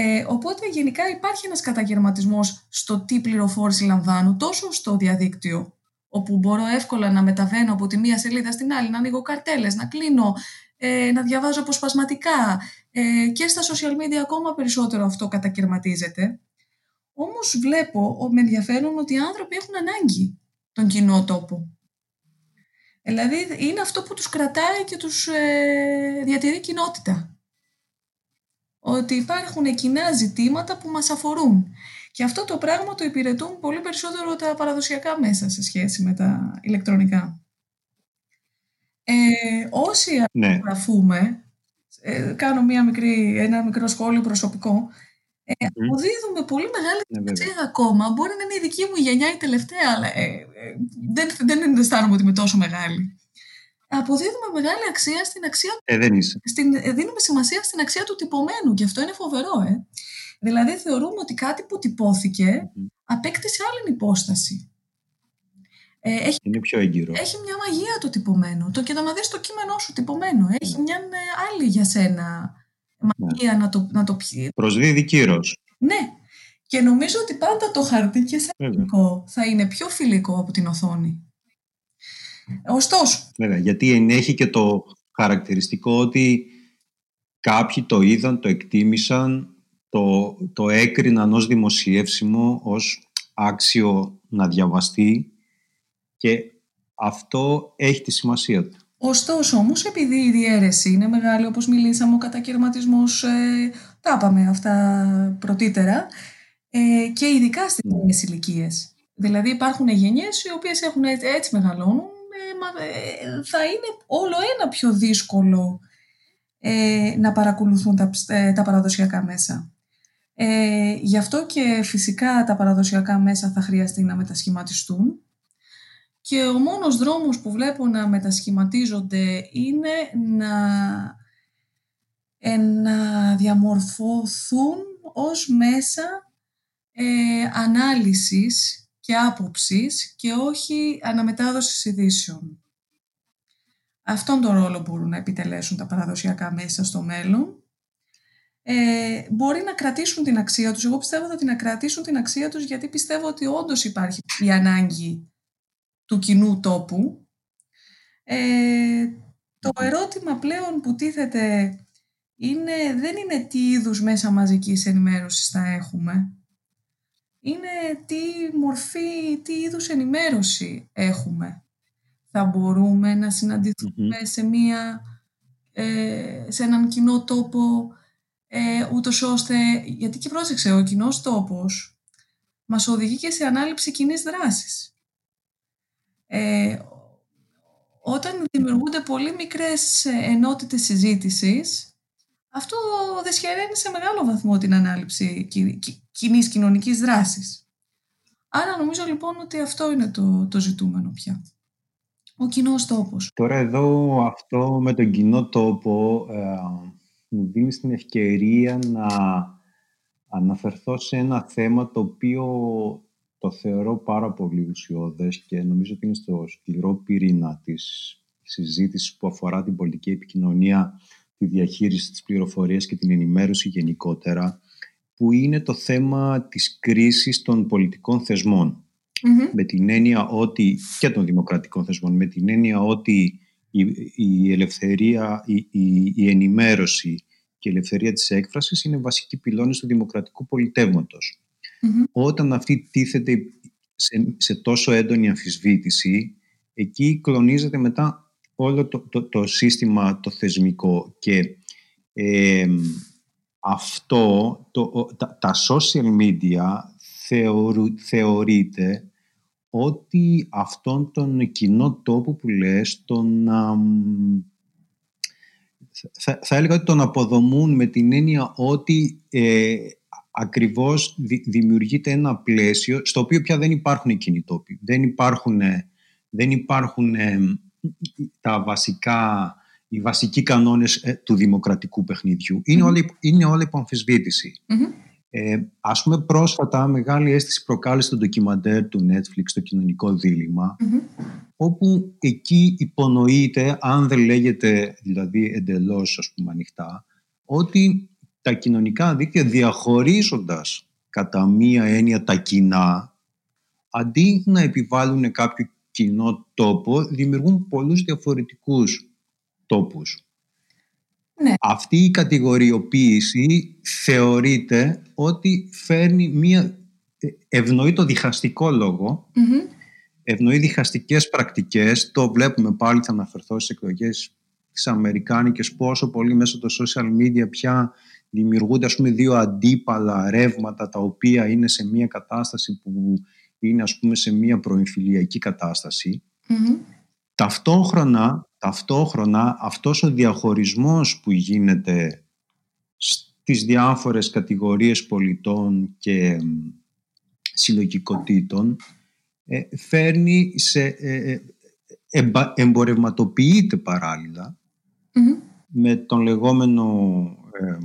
Ε, οπότε γενικά υπάρχει ένας καταγερματισμός στο τι πληροφόρηση λαμβάνω τόσο στο διαδίκτυο όπου μπορώ εύκολα να μεταβαίνω από τη μία σελίδα στην άλλη, να ανοίγω καρτέλες, να κλείνω, ε, να διαβάζω αποσπασματικά ε, και στα social media ακόμα περισσότερο αυτό κατακαιρματίζεται. Όμως βλέπω με ενδιαφέρον ότι οι άνθρωποι έχουν ανάγκη τον κοινό τόπο. Δηλαδή είναι αυτό που τους κρατάει και τους ε, διατηρεί κοινότητα ότι υπάρχουν κοινά ζητήματα που μας αφορούν. Και αυτό το πράγμα το υπηρετούν πολύ περισσότερο τα παραδοσιακά μέσα σε σχέση με τα ηλεκτρονικά. Ε, όσοι ναι. ε, κάνω μια μικρή, ένα μικρό σχόλιο προσωπικό, ε, αποδίδουμε πολύ μεγάλη ναι, ακόμα. Μπορεί να είναι η δική μου γενιά η τελευταία, αλλά ε, ε δεν, δεν αισθάνομαι ότι είμαι τόσο μεγάλη αποδίδουμε μεγάλη αξία στην αξία. Ε, δεν είσαι. Στην, ε, δίνουμε σημασία στην αξία του τυπωμένου και αυτό είναι φοβερό, ε. Δηλαδή θεωρούμε ότι κάτι που τυπώθηκε απέκτησε άλλη υπόσταση. Ε, έχει, είναι πιο έγκυρο. Έχει μια μαγεία το τυπωμένο. Το και το να δεις το κείμενό σου τυπωμένο. Έχει ναι. μια ε, άλλη για σένα μαγεία ναι. να το, να το πιει. Προσδίδει κύρος. Ναι. Και νομίζω ότι πάντα το χαρτί και σε φιλικό θα είναι πιο φιλικό από την οθόνη. Ωστόσο. Βέβαια, γιατί ενέχει και το χαρακτηριστικό ότι κάποιοι το είδαν, το εκτίμησαν, το, το έκριναν ως δημοσιεύσιμο, ως άξιο να διαβαστεί και αυτό έχει τη σημασία του. Ωστόσο όμως επειδή η διαίρεση είναι μεγάλη όπως μιλήσαμε ο κατακαιρματισμός ε, τα είπαμε αυτά πρωτήτερα ε, και ειδικά στις ναι. νέες ηλικίες. Δηλαδή υπάρχουν γενιές οι οποίες έχουν έτσι μεγαλώνουν ε, ε, θα είναι όλο ένα πιο δύσκολο ε, να παρακολουθούν τα, τα παραδοσιακά μέσα. Ε, γι' αυτό και φυσικά τα παραδοσιακά μέσα θα χρειαστεί να μετασχηματιστούν και ο μόνος δρόμος που βλέπω να μετασχηματίζονται είναι να, ε, να διαμορφωθούν ως μέσα ε, ανάλυσης και άποψης και όχι αναμετάδοσης ειδήσεων. Αυτόν τον ρόλο μπορούν να επιτελέσουν τα παραδοσιακά μέσα στο μέλλον. Ε, μπορεί να κρατήσουν την αξία τους. Εγώ πιστεύω ότι να κρατήσουν την αξία τους γιατί πιστεύω ότι όντως υπάρχει η ανάγκη του κοινού τόπου. Ε, το ερώτημα πλέον που τίθεται είναι, δεν είναι τι είδους μέσα μαζικής ενημέρωσης θα έχουμε. Είναι τι μορφή, τι είδους ενημέρωση έχουμε. Θα μπορούμε να συναντηθούμε σε, μία, ε, σε έναν κοινό τόπο ε, ούτως ώστε, γιατί και πρόσεξε, ο κοινός τόπος μας οδηγεί και σε ανάληψη κοινή δράσης. Ε, όταν δημιουργούνται πολύ μικρές ενότητες συζήτησης, αυτό δυσχεραίνει σε μεγάλο βαθμό την ανάληψη κοινής κοινωνικής δράσης. Άρα νομίζω λοιπόν ότι αυτό είναι το, το ζητούμενο πια. Ο κοινός τόπος. Τώρα εδώ αυτό με τον κοινό τόπο ε, μου δίνεις την ευκαιρία να αναφερθώ σε ένα θέμα το οποίο το θεωρώ πάρα πολύ ουσιώδες και νομίζω ότι είναι στο σκληρό πυρήνα της συζήτησης που αφορά την πολιτική επικοινωνία, τη διαχείριση της πληροφορίας και την ενημέρωση γενικότερα, που είναι το θέμα της κρίσης των πολιτικών Με την έννοια ότι, και των δημοκρατικών θεσμών, με την έννοια ότι η, η ελευθερία, η, η, η ενημέρωση και η ελευθερία της έκφρασης είναι βασική πυλώνες του δημοκρατικού πολιτεύματος. Όταν αυτή τίθεται σε, σε τόσο έντονη αμφισβήτηση, εκεί κλονίζεται μετά όλο το, το, σύστημα το θεσμικό και αυτό, το, τα, τα social media θεωρού, θεωρείται ότι αυτόν τον κοινό τόπο που λες τον, θα, θα έλεγα ότι τον αποδομούν με την έννοια ότι ε, ακριβώς δημιουργείται ένα πλαίσιο στο οποίο πια δεν υπάρχουν κινητόποι. Δεν υπάρχουν, δεν υπάρχουν τα βασικά, οι βασικοί κανόνες ε, του δημοκρατικού παιχνιδιού. Είναι, όλα, είναι όλα υπό Ε, ας πούμε πρόσφατα μεγάλη αίσθηση προκάλεσε το ντοκιμαντέρ του Netflix το κοινωνικό όπου εκεί υπονοείται αν δεν λέγεται δηλαδή εντελώς ας πούμε ανοιχτά ότι τα κοινωνικά δίκτυα διαχωρίζοντας κατά μία έννοια τα κοινά, αντί να επιβάλλουν κάποιο κοινό τόπο, δημιουργούν πολλούς διαφορετικούς τόπους. Ναι. Αυτή η κατηγοριοποίηση θεωρείται ότι φέρνει μία ευνοεί το διχαστικό ευνοεί διχαστικές πρακτικές, το βλέπουμε πάλι, θα αναφερθώ στις εκλογές τις Αμερικάνικες, πόσο πολύ μέσα από το social media πια δημιουργούνται ας πούμε δύο αντίπαλα ρεύματα τα οποία είναι σε μια κατάσταση που είναι ας πούμε σε μια προεμφυλιακή Ταυτόχρονα, ταυτόχρονα αυτός ο διαχωρισμός που γίνεται στις διάφορες κατηγορίες πολιτών και συλλογικοτήτων ε, φέρνει σε, ε, ε εμπορευματοποιείται με τον λεγόμενο ε,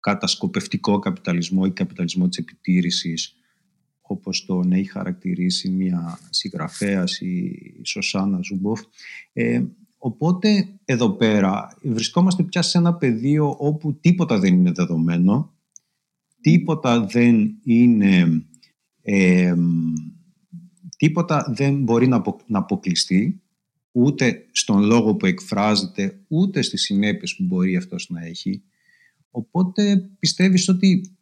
κατασκοπευτικό καπιταλισμό ή καπιταλισμό της επιτήρησης όπως τον έχει χαρακτηρίσει μια συγγραφέας η Σοσάνα Ζούμποφ. Ε, οπότε εδώ πέρα βρισκόμαστε πια σε ένα πεδίο όπου τίποτα δεν είναι δεδομένο, τίποτα δεν είναι... Ε, τίποτα δεν μπορεί να, να αποκλειστεί ούτε στον λόγο που εκφράζεται, ούτε στις συνέπειες που μπορεί αυτός να έχει. Οπότε πιστεύεις ότι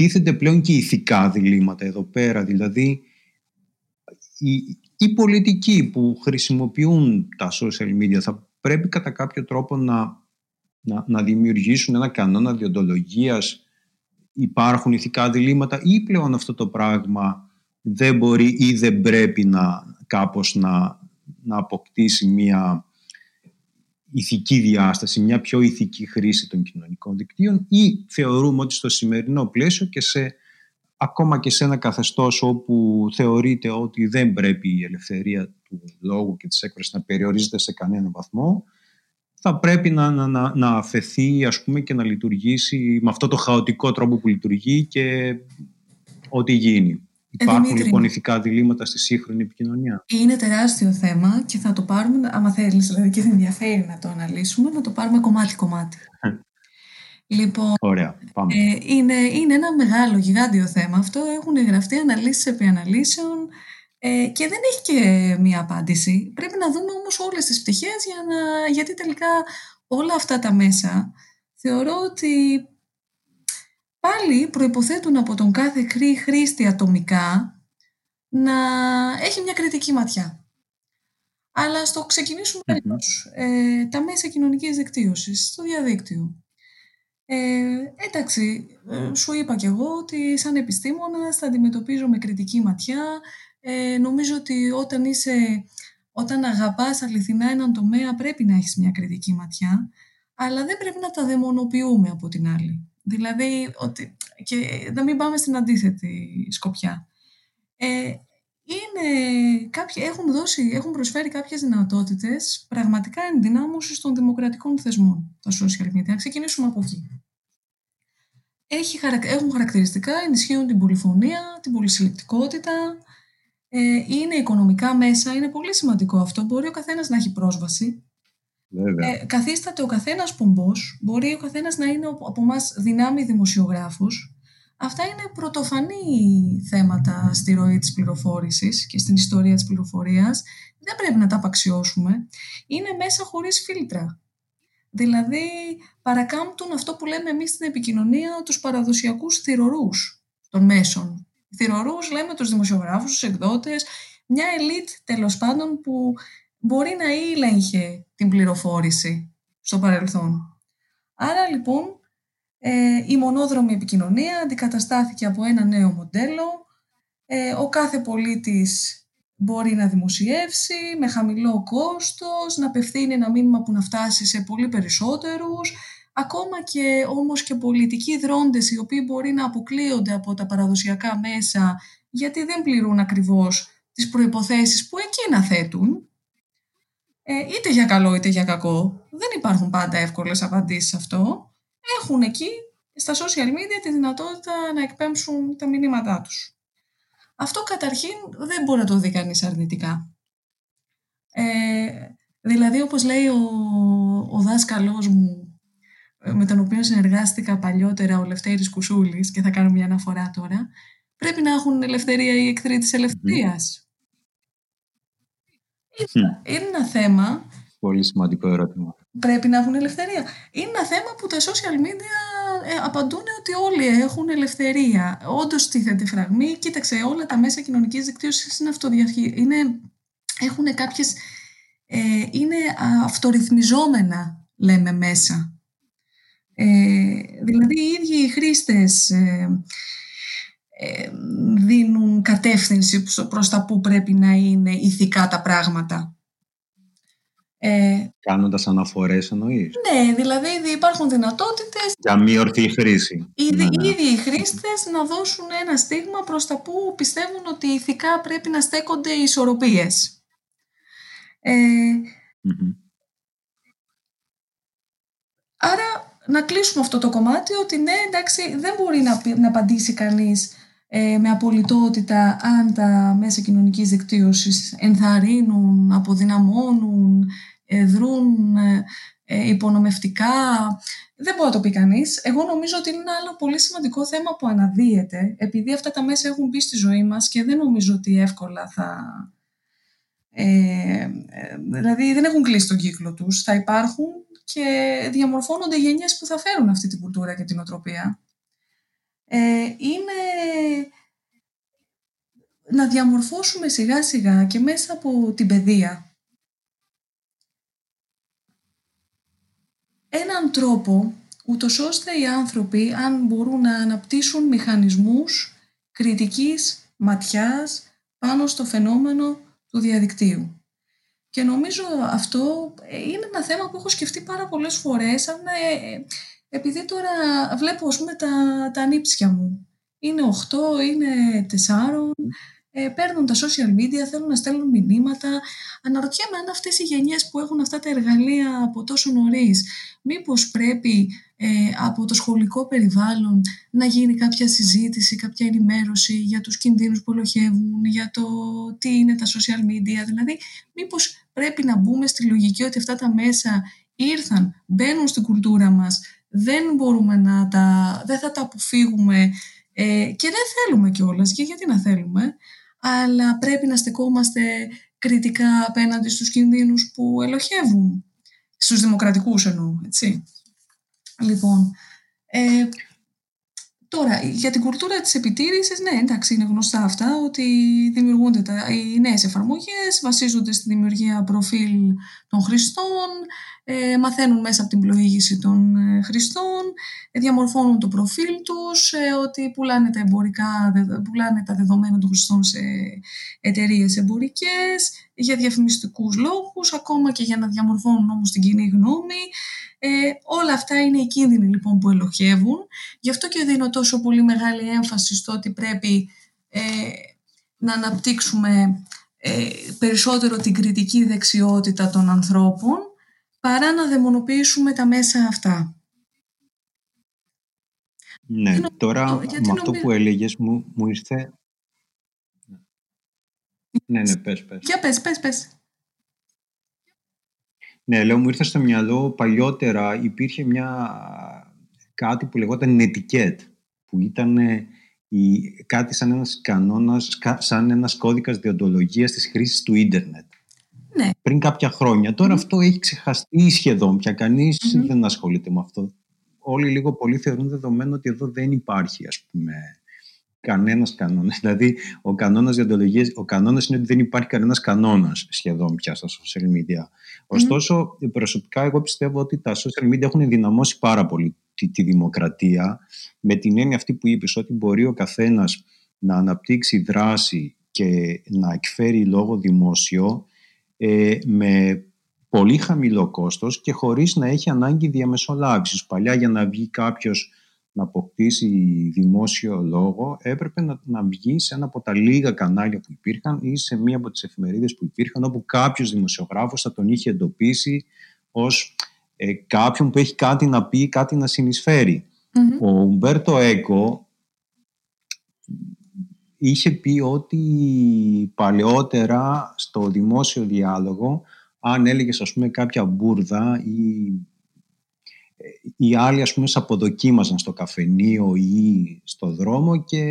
τίθενται πλέον και ηθικά διλήμματα εδώ πέρα, δηλαδή οι, οι πολιτικοί που χρησιμοποιούν τα social media θα πρέπει κατά κάποιο τρόπο να, να, να δημιουργήσουν ένα κανόνα διοντολογίας υπάρχουν ηθικά διλήμματα ή πλέον αυτό το πράγμα δεν μπορεί ή δεν πρέπει να κάπως να, να αποκτήσει μια ηθική διάσταση, μια πιο ηθική χρήση των κοινωνικών δικτύων ή θεωρούμε ότι στο σημερινό πλαίσιο και σε, ακόμα και σε ένα καθεστώς όπου θεωρείται ότι δεν πρέπει η ελευθερία του λόγου και της έκφρασης να περιορίζεται σε κανένα βαθμό θα πρέπει να, να, να, να αφαιθεί ας πούμε, και να λειτουργήσει με αυτό το χαοτικό τρόπο που λειτουργεί και ό,τι γίνει. Υπάρχουν ε, λοιπόν ηθικά διλήμματα στη σύγχρονη επικοινωνία; Είναι τεράστιο θέμα και θα το πάρουμε, άμα θέλεις δηλαδή και δεν ενδιαφέρει να το αναλύσουμε, να το πάρουμε κομμάτι-κομμάτι. λοιπόν, Ωραία, πάμε. Ε, είναι, είναι ένα μεγάλο, γιγάντιο θέμα αυτό. Έχουν γραφτεί αναλύσεις επί αναλύσεων ε, και δεν έχει και μία απάντηση. Πρέπει να δούμε όμως όλες τις πτυχές για να, γιατί τελικά όλα αυτά τα μέσα θεωρώ ότι πάλι προϋποθέτουν από τον κάθε χρήστη ατομικά να έχει μια κριτική ματιά. Αλλά στο ξεκινήσουμε ε, τα μέσα κοινωνικής δικτύωσης, στο διαδίκτυο. Ε, εντάξει, ε, σου είπα κι εγώ ότι σαν επιστήμονας θα αντιμετωπίζω με κριτική ματιά. Ε, νομίζω ότι όταν, είσαι, όταν αγαπάς αληθινά έναν τομέα πρέπει να έχεις μια κριτική ματιά, αλλά δεν πρέπει να τα δαιμονοποιούμε από την άλλη. Δηλαδή, ότι, και να μην πάμε στην αντίθετη σκοπιά. Ε, είναι κάποιοι, έχουν, δώσει, έχουν προσφέρει κάποιες δυνατότητες πραγματικά ενδυνάμωσης των δημοκρατικών θεσμών, τα social media. Να ξεκινήσουμε από εκεί. Έχει, έχουν χαρακτηριστικά, ενισχύουν την πολυφωνία, την πολυσυλλεκτικότητα, ε, είναι οικονομικά μέσα, είναι πολύ σημαντικό αυτό. Μπορεί ο καθένας να έχει πρόσβαση ε, καθίσταται ο καθένας πομπός, μπορεί ο καθένας να είναι από εμάς δυνάμει δημοσιογράφου. Αυτά είναι πρωτοφανή θέματα στη ροή της πληροφόρησης και στην ιστορία της πληροφορίας. Δεν πρέπει να τα απαξιώσουμε. Είναι μέσα χωρίς φίλτρα. Δηλαδή παρακάμπτουν αυτό που λέμε εμείς στην επικοινωνία τους παραδοσιακούς θυρωρούς των μέσων. Θυρωρούς λέμε τους δημοσιογράφους, τους εκδότες, μια ελίτ τέλος πάντων που μπορεί να ήλεγχε την πληροφόρηση στο παρελθόν. Άρα λοιπόν ε, η μονόδρομη επικοινωνία αντικαταστάθηκε από ένα νέο μοντέλο. Ε, ο κάθε πολίτης μπορεί να δημοσιεύσει με χαμηλό κόστος, να απευθύνει ένα μήνυμα που να φτάσει σε πολύ περισσότερους, ακόμα και όμως και πολιτικοί δρόντες οι οποίοι μπορεί να αποκλείονται από τα παραδοσιακά μέσα γιατί δεν πληρούν ακριβώς τις προϋποθέσεις που εκείνα θέτουν ε, είτε για καλό είτε για κακό. Δεν υπάρχουν πάντα εύκολες απαντήσεις σε αυτό. Έχουν εκεί στα social media τη δυνατότητα να εκπέμψουν τα μηνύματά τους. Αυτό καταρχήν δεν μπορεί να το δει κανείς αρνητικά. Ε, δηλαδή όπως λέει ο, ο δάσκαλός μου ε, με τον οποίο συνεργάστηκα παλιότερα ο Λευτέρης Κουσούλης και θα κάνω μια αναφορά τώρα πρέπει να έχουν ελευθερία οι εχθροί της ελευθερίας. Είναι ένα θέμα. Πολύ σημαντικό ερώτημα. Πρέπει να έχουν ελευθερία. Είναι ένα θέμα που τα social media ε, απαντούν ότι όλοι έχουν ελευθερία. Όντως τίθεται φραγμή. Κοίταξε, όλα τα μέσα κοινωνικής δικτύωσης είναι Είναι, έχουν κάποιες, ε, είναι αυτορυθμιζόμενα, λέμε μέσα. Ε, δηλαδή οι ίδιοι οι χρήστες ε, ε, δίνουν κατεύθυνση προς τα που πρέπει να είναι ηθικά τα πράγματα. Ε, Κάνοντας αναφορές εννοείς; Ναι, δηλαδή υπάρχουν δυνατότητες για μη ορθή χρήση. Οι ναι, ναι. ίδιοι οι χρήστες να δώσουν ένα στίγμα προς τα που πιστεύουν ότι ηθικά πρέπει να στέκονται οι ισορροπίες. Ε, Άρα να κλείσουμε αυτό το κομμάτι ότι ναι εντάξει δεν μπορεί να, να απαντήσει κανείς ε, με απολυτότητα αν τα μέσα κοινωνικής δικτύωσης ενθαρρύνουν, αποδυναμώνουν, ε, δρούν ε, υπονομευτικά. Δεν μπορεί να το πει κανείς. Εγώ νομίζω ότι είναι ένα άλλο πολύ σημαντικό θέμα που αναδύεται, επειδή αυτά τα μέσα έχουν μπει στη ζωή μας και δεν νομίζω ότι εύκολα θα... Ε, δηλαδή δεν έχουν κλείσει τον κύκλο τους, θα υπάρχουν και διαμορφώνονται γενιές που θα φέρουν αυτή την κουλτούρα και την οτροπία. Ε, είναι να διαμορφώσουμε σιγά σιγά και μέσα από την παιδεία έναν τρόπο ούτως ώστε οι άνθρωποι αν μπορούν να αναπτύσσουν μηχανισμούς κριτικής ματιάς πάνω στο φαινόμενο του διαδικτύου. Και νομίζω αυτό είναι ένα θέμα που έχω σκεφτεί πάρα πολλές φορές, αν, ε, επειδή τώρα βλέπω ας πούμε, τα, τα ανήψια μου. Είναι 8, είναι 4, ε, παίρνουν τα social media, θέλουν να στέλνουν μηνύματα. Αναρωτιέμαι αν αυτές οι γενιές που έχουν αυτά τα εργαλεία από τόσο νωρίς, μήπως πρέπει ε, από το σχολικό περιβάλλον να γίνει κάποια συζήτηση, κάποια ενημέρωση για τους κινδύνους που ελοχεύουν, για το τι είναι τα social media. Δηλαδή, μήπως πρέπει να μπούμε στη λογική ότι αυτά τα μέσα ήρθαν, μπαίνουν στην κουλτούρα μας, δεν μπορούμε να τα, δεν θα τα αποφύγουμε ε, και δεν θέλουμε κιόλας. Και γιατί να θέλουμε, αλλά πρέπει να στεκόμαστε κριτικά απέναντι στους κινδύνους που ελοχεύουν. Στους δημοκρατικούς εννοώ, έτσι. Λοιπόν, ε, Τώρα, για την κουλτούρα της επιτήρησης, ναι, εντάξει, είναι γνωστά αυτά, ότι δημιουργούνται τα, οι νέες εφαρμογές, βασίζονται στη δημιουργία προφίλ των χρηστών, ε, μαθαίνουν μέσα από την πλοήγηση των ε, χρηστών, ε, διαμορφώνουν το προφίλ τους, ε, ότι πουλάνε τα, εμπορικά, πουλάνε τα δεδομένα των χρηστών σε εταιρείες εμπορικές, για διαφημιστικούς λόγους, ακόμα και για να διαμορφώνουν όμως την κοινή γνώμη. Ε, όλα αυτά είναι οι κίνδυνοι λοιπόν που ελοχεύουν. Γι' αυτό και δίνω τόσο πολύ μεγάλη έμφαση στο ότι πρέπει ε, να αναπτύξουμε ε, περισσότερο την κριτική δεξιότητα των ανθρώπων παρά να δαιμονοποιήσουμε τα μέσα αυτά. Ναι, τώρα με αυτό που έλεγες μου, μου ήρθε... Ναι, ναι, πες, πες. Για πες, πες, πες. Ναι, λέω, μου ήρθε στο μυαλό παλιότερα υπήρχε μια, κάτι που λεγόταν netiquette, που ήταν η, κάτι σαν ένας κανόνας, σαν ένας κώδικας διοντολογίας της χρήσης του ίντερνετ. Ναι. Πριν κάποια χρόνια. αυτό έχει ξεχαστεί σχεδόν πια. Κανείς δεν ασχολείται με αυτό. Όλοι λίγο πολύ θεωρούν δεδομένο ότι εδώ δεν υπάρχει, ας πούμε, κανένας κανόνας. Δηλαδή, ο κανόνας διοντολογία, ο κανόνας είναι ότι δεν υπάρχει κανένας κανόνας σχεδόν πια στα social media. Ωστόσο, προσωπικά, εγώ πιστεύω ότι τα social media έχουν ενδυναμώσει πάρα πολύ τη, τη δημοκρατία, με την έννοια αυτή που είπες, ότι μπορεί ο καθένας να αναπτύξει δράση και να εκφέρει λόγο δημόσιο ε, με πολύ χαμηλό κόστος και χωρίς να έχει ανάγκη διαμεσολάβησης. Παλιά για να βγει κάποιος να αποκτήσει δημόσιο λόγο έπρεπε να, να βγει σε ένα από τα λίγα κανάλια που υπήρχαν ή σε μία από τις εφημερίδες που υπήρχαν όπου κάποιος δημοσιογράφος θα τον είχε εντοπίσει ως ε, κάποιον που έχει κάτι να πει, κάτι να συνεισφερει Ο Ουμπέρτο Έκο είχε πει ότι παλαιότερα στο δημόσιο διάλογο αν έλεγες ας πούμε κάποια μπουρδα ή οι άλλοι ας πούμε σε αποδοκίμαζαν στο καφενείο ή στο δρόμο και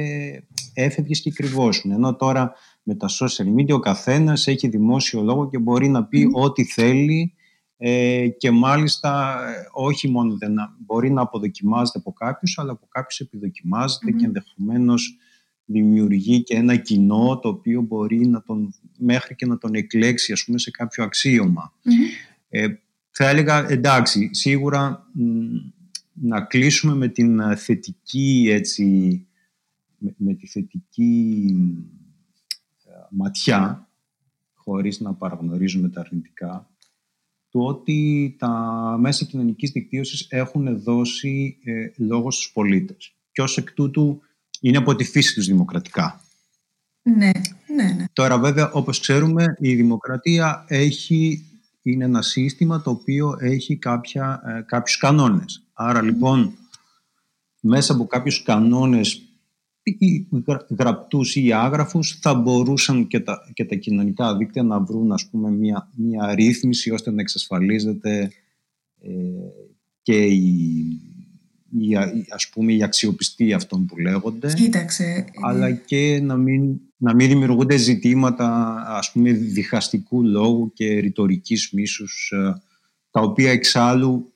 έφευγες και κρυβόσουν. Ενώ τώρα με τα social media ο καθένας έχει δημόσιο λόγο και μπορεί να πει ό,τι θέλει ε, και μάλιστα ε, όχι μόνο δεν, μπορεί να αποδοκιμάζεται από κάποιους αλλά από κάποιους επιδοκιμάζεται και ενδεχομένως δημιουργεί και ένα κοινό το οποίο μπορεί να τον, μέχρι και να τον εκλέξει ας πούμε σε κάποιο αξίωμα. Ε, θα έλεγα εντάξει, σίγουρα να κλείσουμε με την ε, θετική έτσι, με, τη θετική ε, ματιά χωρίς να παραγνωρίζουμε τα αρνητικά το ότι τα μέσα κοινωνικής δικτύωσης έχουν δώσει ε, λόγο στους πολίτες και ως εκ τούτου είναι από τη φύση τους δημοκρατικά. Ναι, ναι, ναι. Τώρα βέβαια όπως ξέρουμε η δημοκρατία έχει είναι ένα σύστημα το οποίο έχει κάποια, ε, κάποιους κανόνες. Άρα λοιπόν μέσα από κάποιους κανόνες ή γραπτούς ή άγραφους θα μπορούσαν και τα, και τα κοινωνικά δίκτυα να βρουν ας πούμε μια, μια ρύθμιση ώστε να εξασφαλίζεται ε, και η, η, ας πούμε, η αξιοπιστία αυτών που λέγονται Κοίταξε. αλλά και να μην, να μην δημιουργούνται ζητήματα ας πούμε διχαστικού λόγου και ρητορικής μίσους ε, τα οποία εξάλλου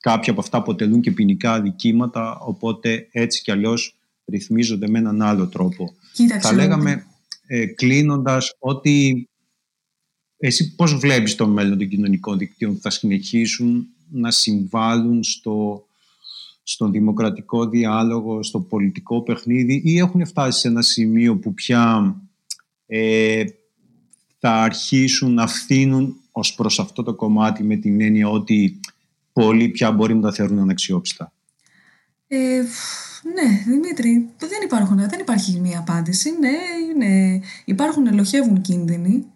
κάποια από αυτά αποτελούν και ποινικά αδικήματα οπότε έτσι κι αλλιώς ρυθμίζονται με έναν άλλο τρόπο. Κοίταξε, θα λέγαμε ε, κλείνοντας ότι εσύ πώς βλέπεις το μέλλον των κοινωνικών δικτύων που θα συνεχίσουν να συμβάλλουν στο, στον δημοκρατικό διάλογο, στο πολιτικό παιχνίδι ή έχουν φτάσει σε ένα σημείο που πια ε, θα αρχίσουν να φθήνουν ως προς αυτό το κομμάτι με την έννοια ότι πολλοί πια μπορεί να τα θεωρούν αναξιόπιστα; Ε, ναι, Δημήτρη, δεν, υπάρχουν, δεν υπάρχει μία απάντηση. Ναι, είναι, υπάρχουν, ελοχεύουν κίνδυνοι.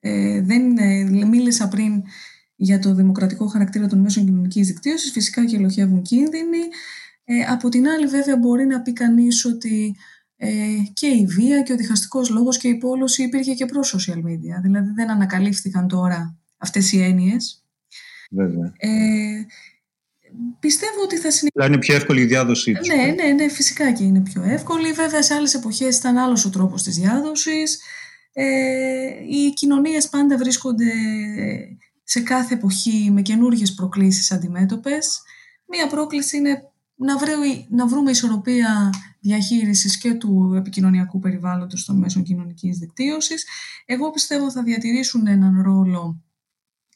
Ε, δεν μίλησα πριν για το δημοκρατικό χαρακτήρα των μέσων κοινωνικής δικτύωσης. Φυσικά και ελοχεύουν κίνδυνοι. Ε, από την άλλη, βέβαια, μπορεί να πει κανείς ότι ε, και η βία και ο διχαστικός λόγος και η πόλωση υπήρχε και προς social media. Δηλαδή, δεν ανακαλύφθηκαν τώρα αυτές οι έννοιες. Βέβαια. Ε, πιστεύω ότι θα συνεχίσει. Δηλαδή είναι πιο εύκολη η διάδοσή τους. Ναι, ναι, ναι, φυσικά και είναι πιο εύκολη. Βέβαια, σε άλλες εποχές ήταν άλλος ο τρόπος της διάδοσης. Ε, οι κοινωνίες πάντα βρίσκονται σε κάθε εποχή με καινούργιες προκλήσεις αντιμέτωπες. Μία πρόκληση είναι να, να βρούμε ισορροπία διαχείρισης και του επικοινωνιακού περιβάλλοντος των μέσων κοινωνικής δικτύωσης. Εγώ πιστεύω θα διατηρήσουν έναν ρόλο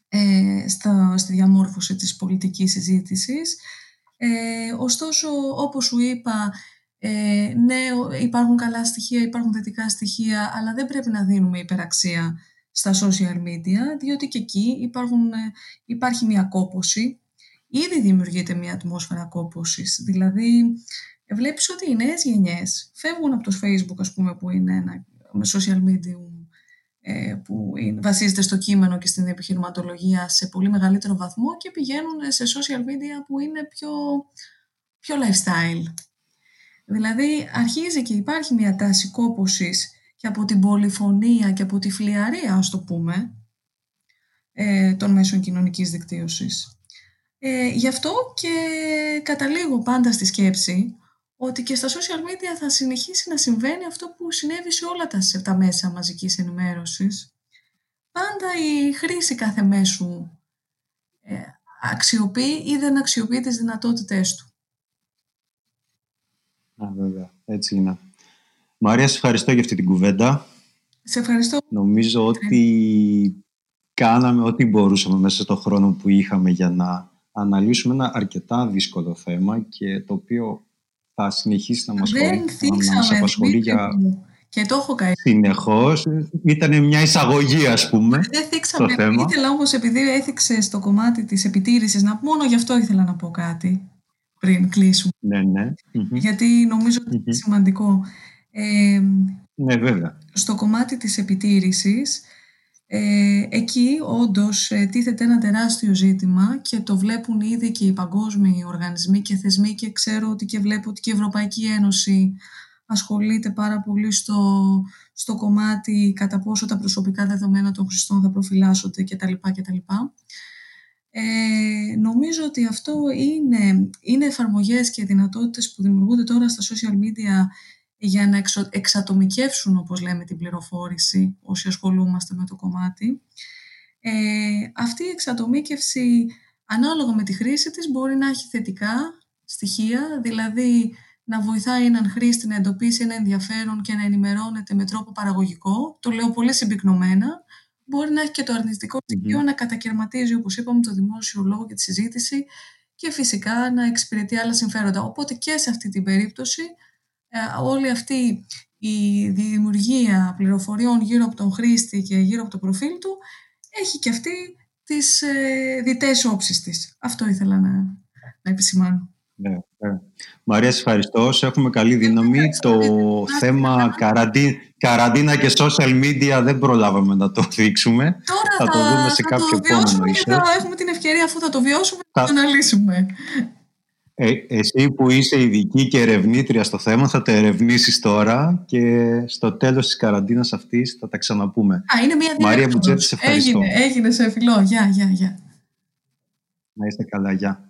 ε, στα, στη διαμόρφωση της πολιτικής συζήτησης. Ε, ωστόσο, όπως σου είπα, ε, ναι, υπάρχουν καλά στοιχεία, υπάρχουν θετικά στοιχεία, αλλά δεν πρέπει να δίνουμε υπεραξία στα social media, διότι και εκεί υπάρχουν, ε, υπάρχει μια κόποση. Ήδη δημιουργείται μια ατμόσφαιρα κόπωσης. Δηλαδή, βλέπεις ότι οι νέες γενιές φεύγουν από το Facebook, ας πούμε, που είναι ένα με social media ε, που βασίζεται στο κείμενο και στην επιχειρηματολογία σε πολύ μεγαλύτερο βαθμό και πηγαίνουν σε social media που είναι πιο, πιο lifestyle. Δηλαδή αρχίζει και υπάρχει μια τάση κόπωσης και από την πολυφωνία και από τη φλιαρία, ας το πούμε, ε, των μέσων κοινωνικής δικτύωσης. Ε, γι' αυτό και καταλήγω πάντα στη σκέψη ότι και στα social media θα συνεχίσει να συμβαίνει αυτό που συνέβη σε όλα τα, τα μέσα μαζικής ενημέρωσης. Πάντα η χρήση κάθε μέσου ε, αξιοποιεί ή δεν αξιοποιεί τις δυνατότητές του. Α, βέβαια. Έτσι είναι. Μαρία, σε ευχαριστώ για αυτή την κουβέντα. Σε ευχαριστώ. Νομίζω ότι κάναμε ό,τι μπορούσαμε μέσα στο χρόνο που είχαμε για να αναλύσουμε ένα αρκετά δύσκολο θέμα και το οποίο θα συνεχίσει να μας, Δεν να απασχολεί για... Και το έχω κάνει. Συνεχώς. Ήταν μια εισαγωγή, ας πούμε. Δεν θίξαμε. Στο θέμα. Ήθελα όμως, επειδή έθιξε στο κομμάτι της επιτήρησης, να μόνο γι' αυτό ήθελα να πω κάτι πριν κλείσουμε. Ναι, ναι. Γιατί νομίζω ότι είναι σημαντικό. Ε, ναι, βέβαια. Στο κομμάτι της επιτήρησης, ε, εκεί όντως ε, τίθεται ένα τεράστιο ζήτημα και το βλέπουν ήδη και οι παγκόσμιοι οργανισμοί και θεσμοί και ξέρω ότι και βλέπω ότι και η Ευρωπαϊκή Ένωση ασχολείται πάρα πολύ στο, στο κομμάτι κατά πόσο τα προσωπικά δεδομένα των χρηστών θα προφυλάσσονται κτλ. κτλ. Ε, νομίζω ότι αυτό είναι, είναι εφαρμογές και δυνατότητες που δημιουργούνται τώρα στα social media για να εξατομικεύσουν, όπως λέμε, την πληροφόρηση όσοι ασχολούμαστε με το κομμάτι. Ε, αυτή η εξατομίκευση, ανάλογα με τη χρήση της, μπορεί να έχει θετικά στοιχεία, δηλαδή να βοηθάει έναν χρήστη να εντοπίσει ένα ενδιαφέρον και να ενημερώνεται με τρόπο παραγωγικό. Το λέω πολύ συμπυκνωμένα. Μπορεί να έχει και το αρνητικό στοιχείο να κατακαιρματίζει, όπως είπαμε, το δημόσιο λόγο και τη συζήτηση και φυσικά να εξυπηρετεί άλλα συμφέροντα. Οπότε και σε αυτή την περίπτωση ε, όλη αυτή η δημιουργία πληροφοριών γύρω από τον χρήστη και γύρω από το προφίλ του έχει και αυτή τις ε, διτές όψεις της. Αυτό ήθελα να, να επισημάνω. Ναι, ναι. Μαρία, σε ευχαριστώ. Σε έχουμε καλή δύναμη. Το θέμα καραντίνα και social media δεν προλάβαμε να το δείξουμε. Τώρα θα, το δούμε σε κάποιο επόμενο Θα έχουμε την ευκαιρία αφού θα το βιώσουμε να το αναλύσουμε. Ε, εσύ που είσαι ειδική και ερευνήτρια στο θέμα θα το ερευνήσεις τώρα και στο τέλος της καραντίνας αυτής θα τα ξαναπούμε. Α, είναι μια Μαρία Μπουτζέτης, σε ευχαριστώ. Έγινε, έγινε σε φιλό. Γεια, γεια, γεια. Να είστε καλά, γεια.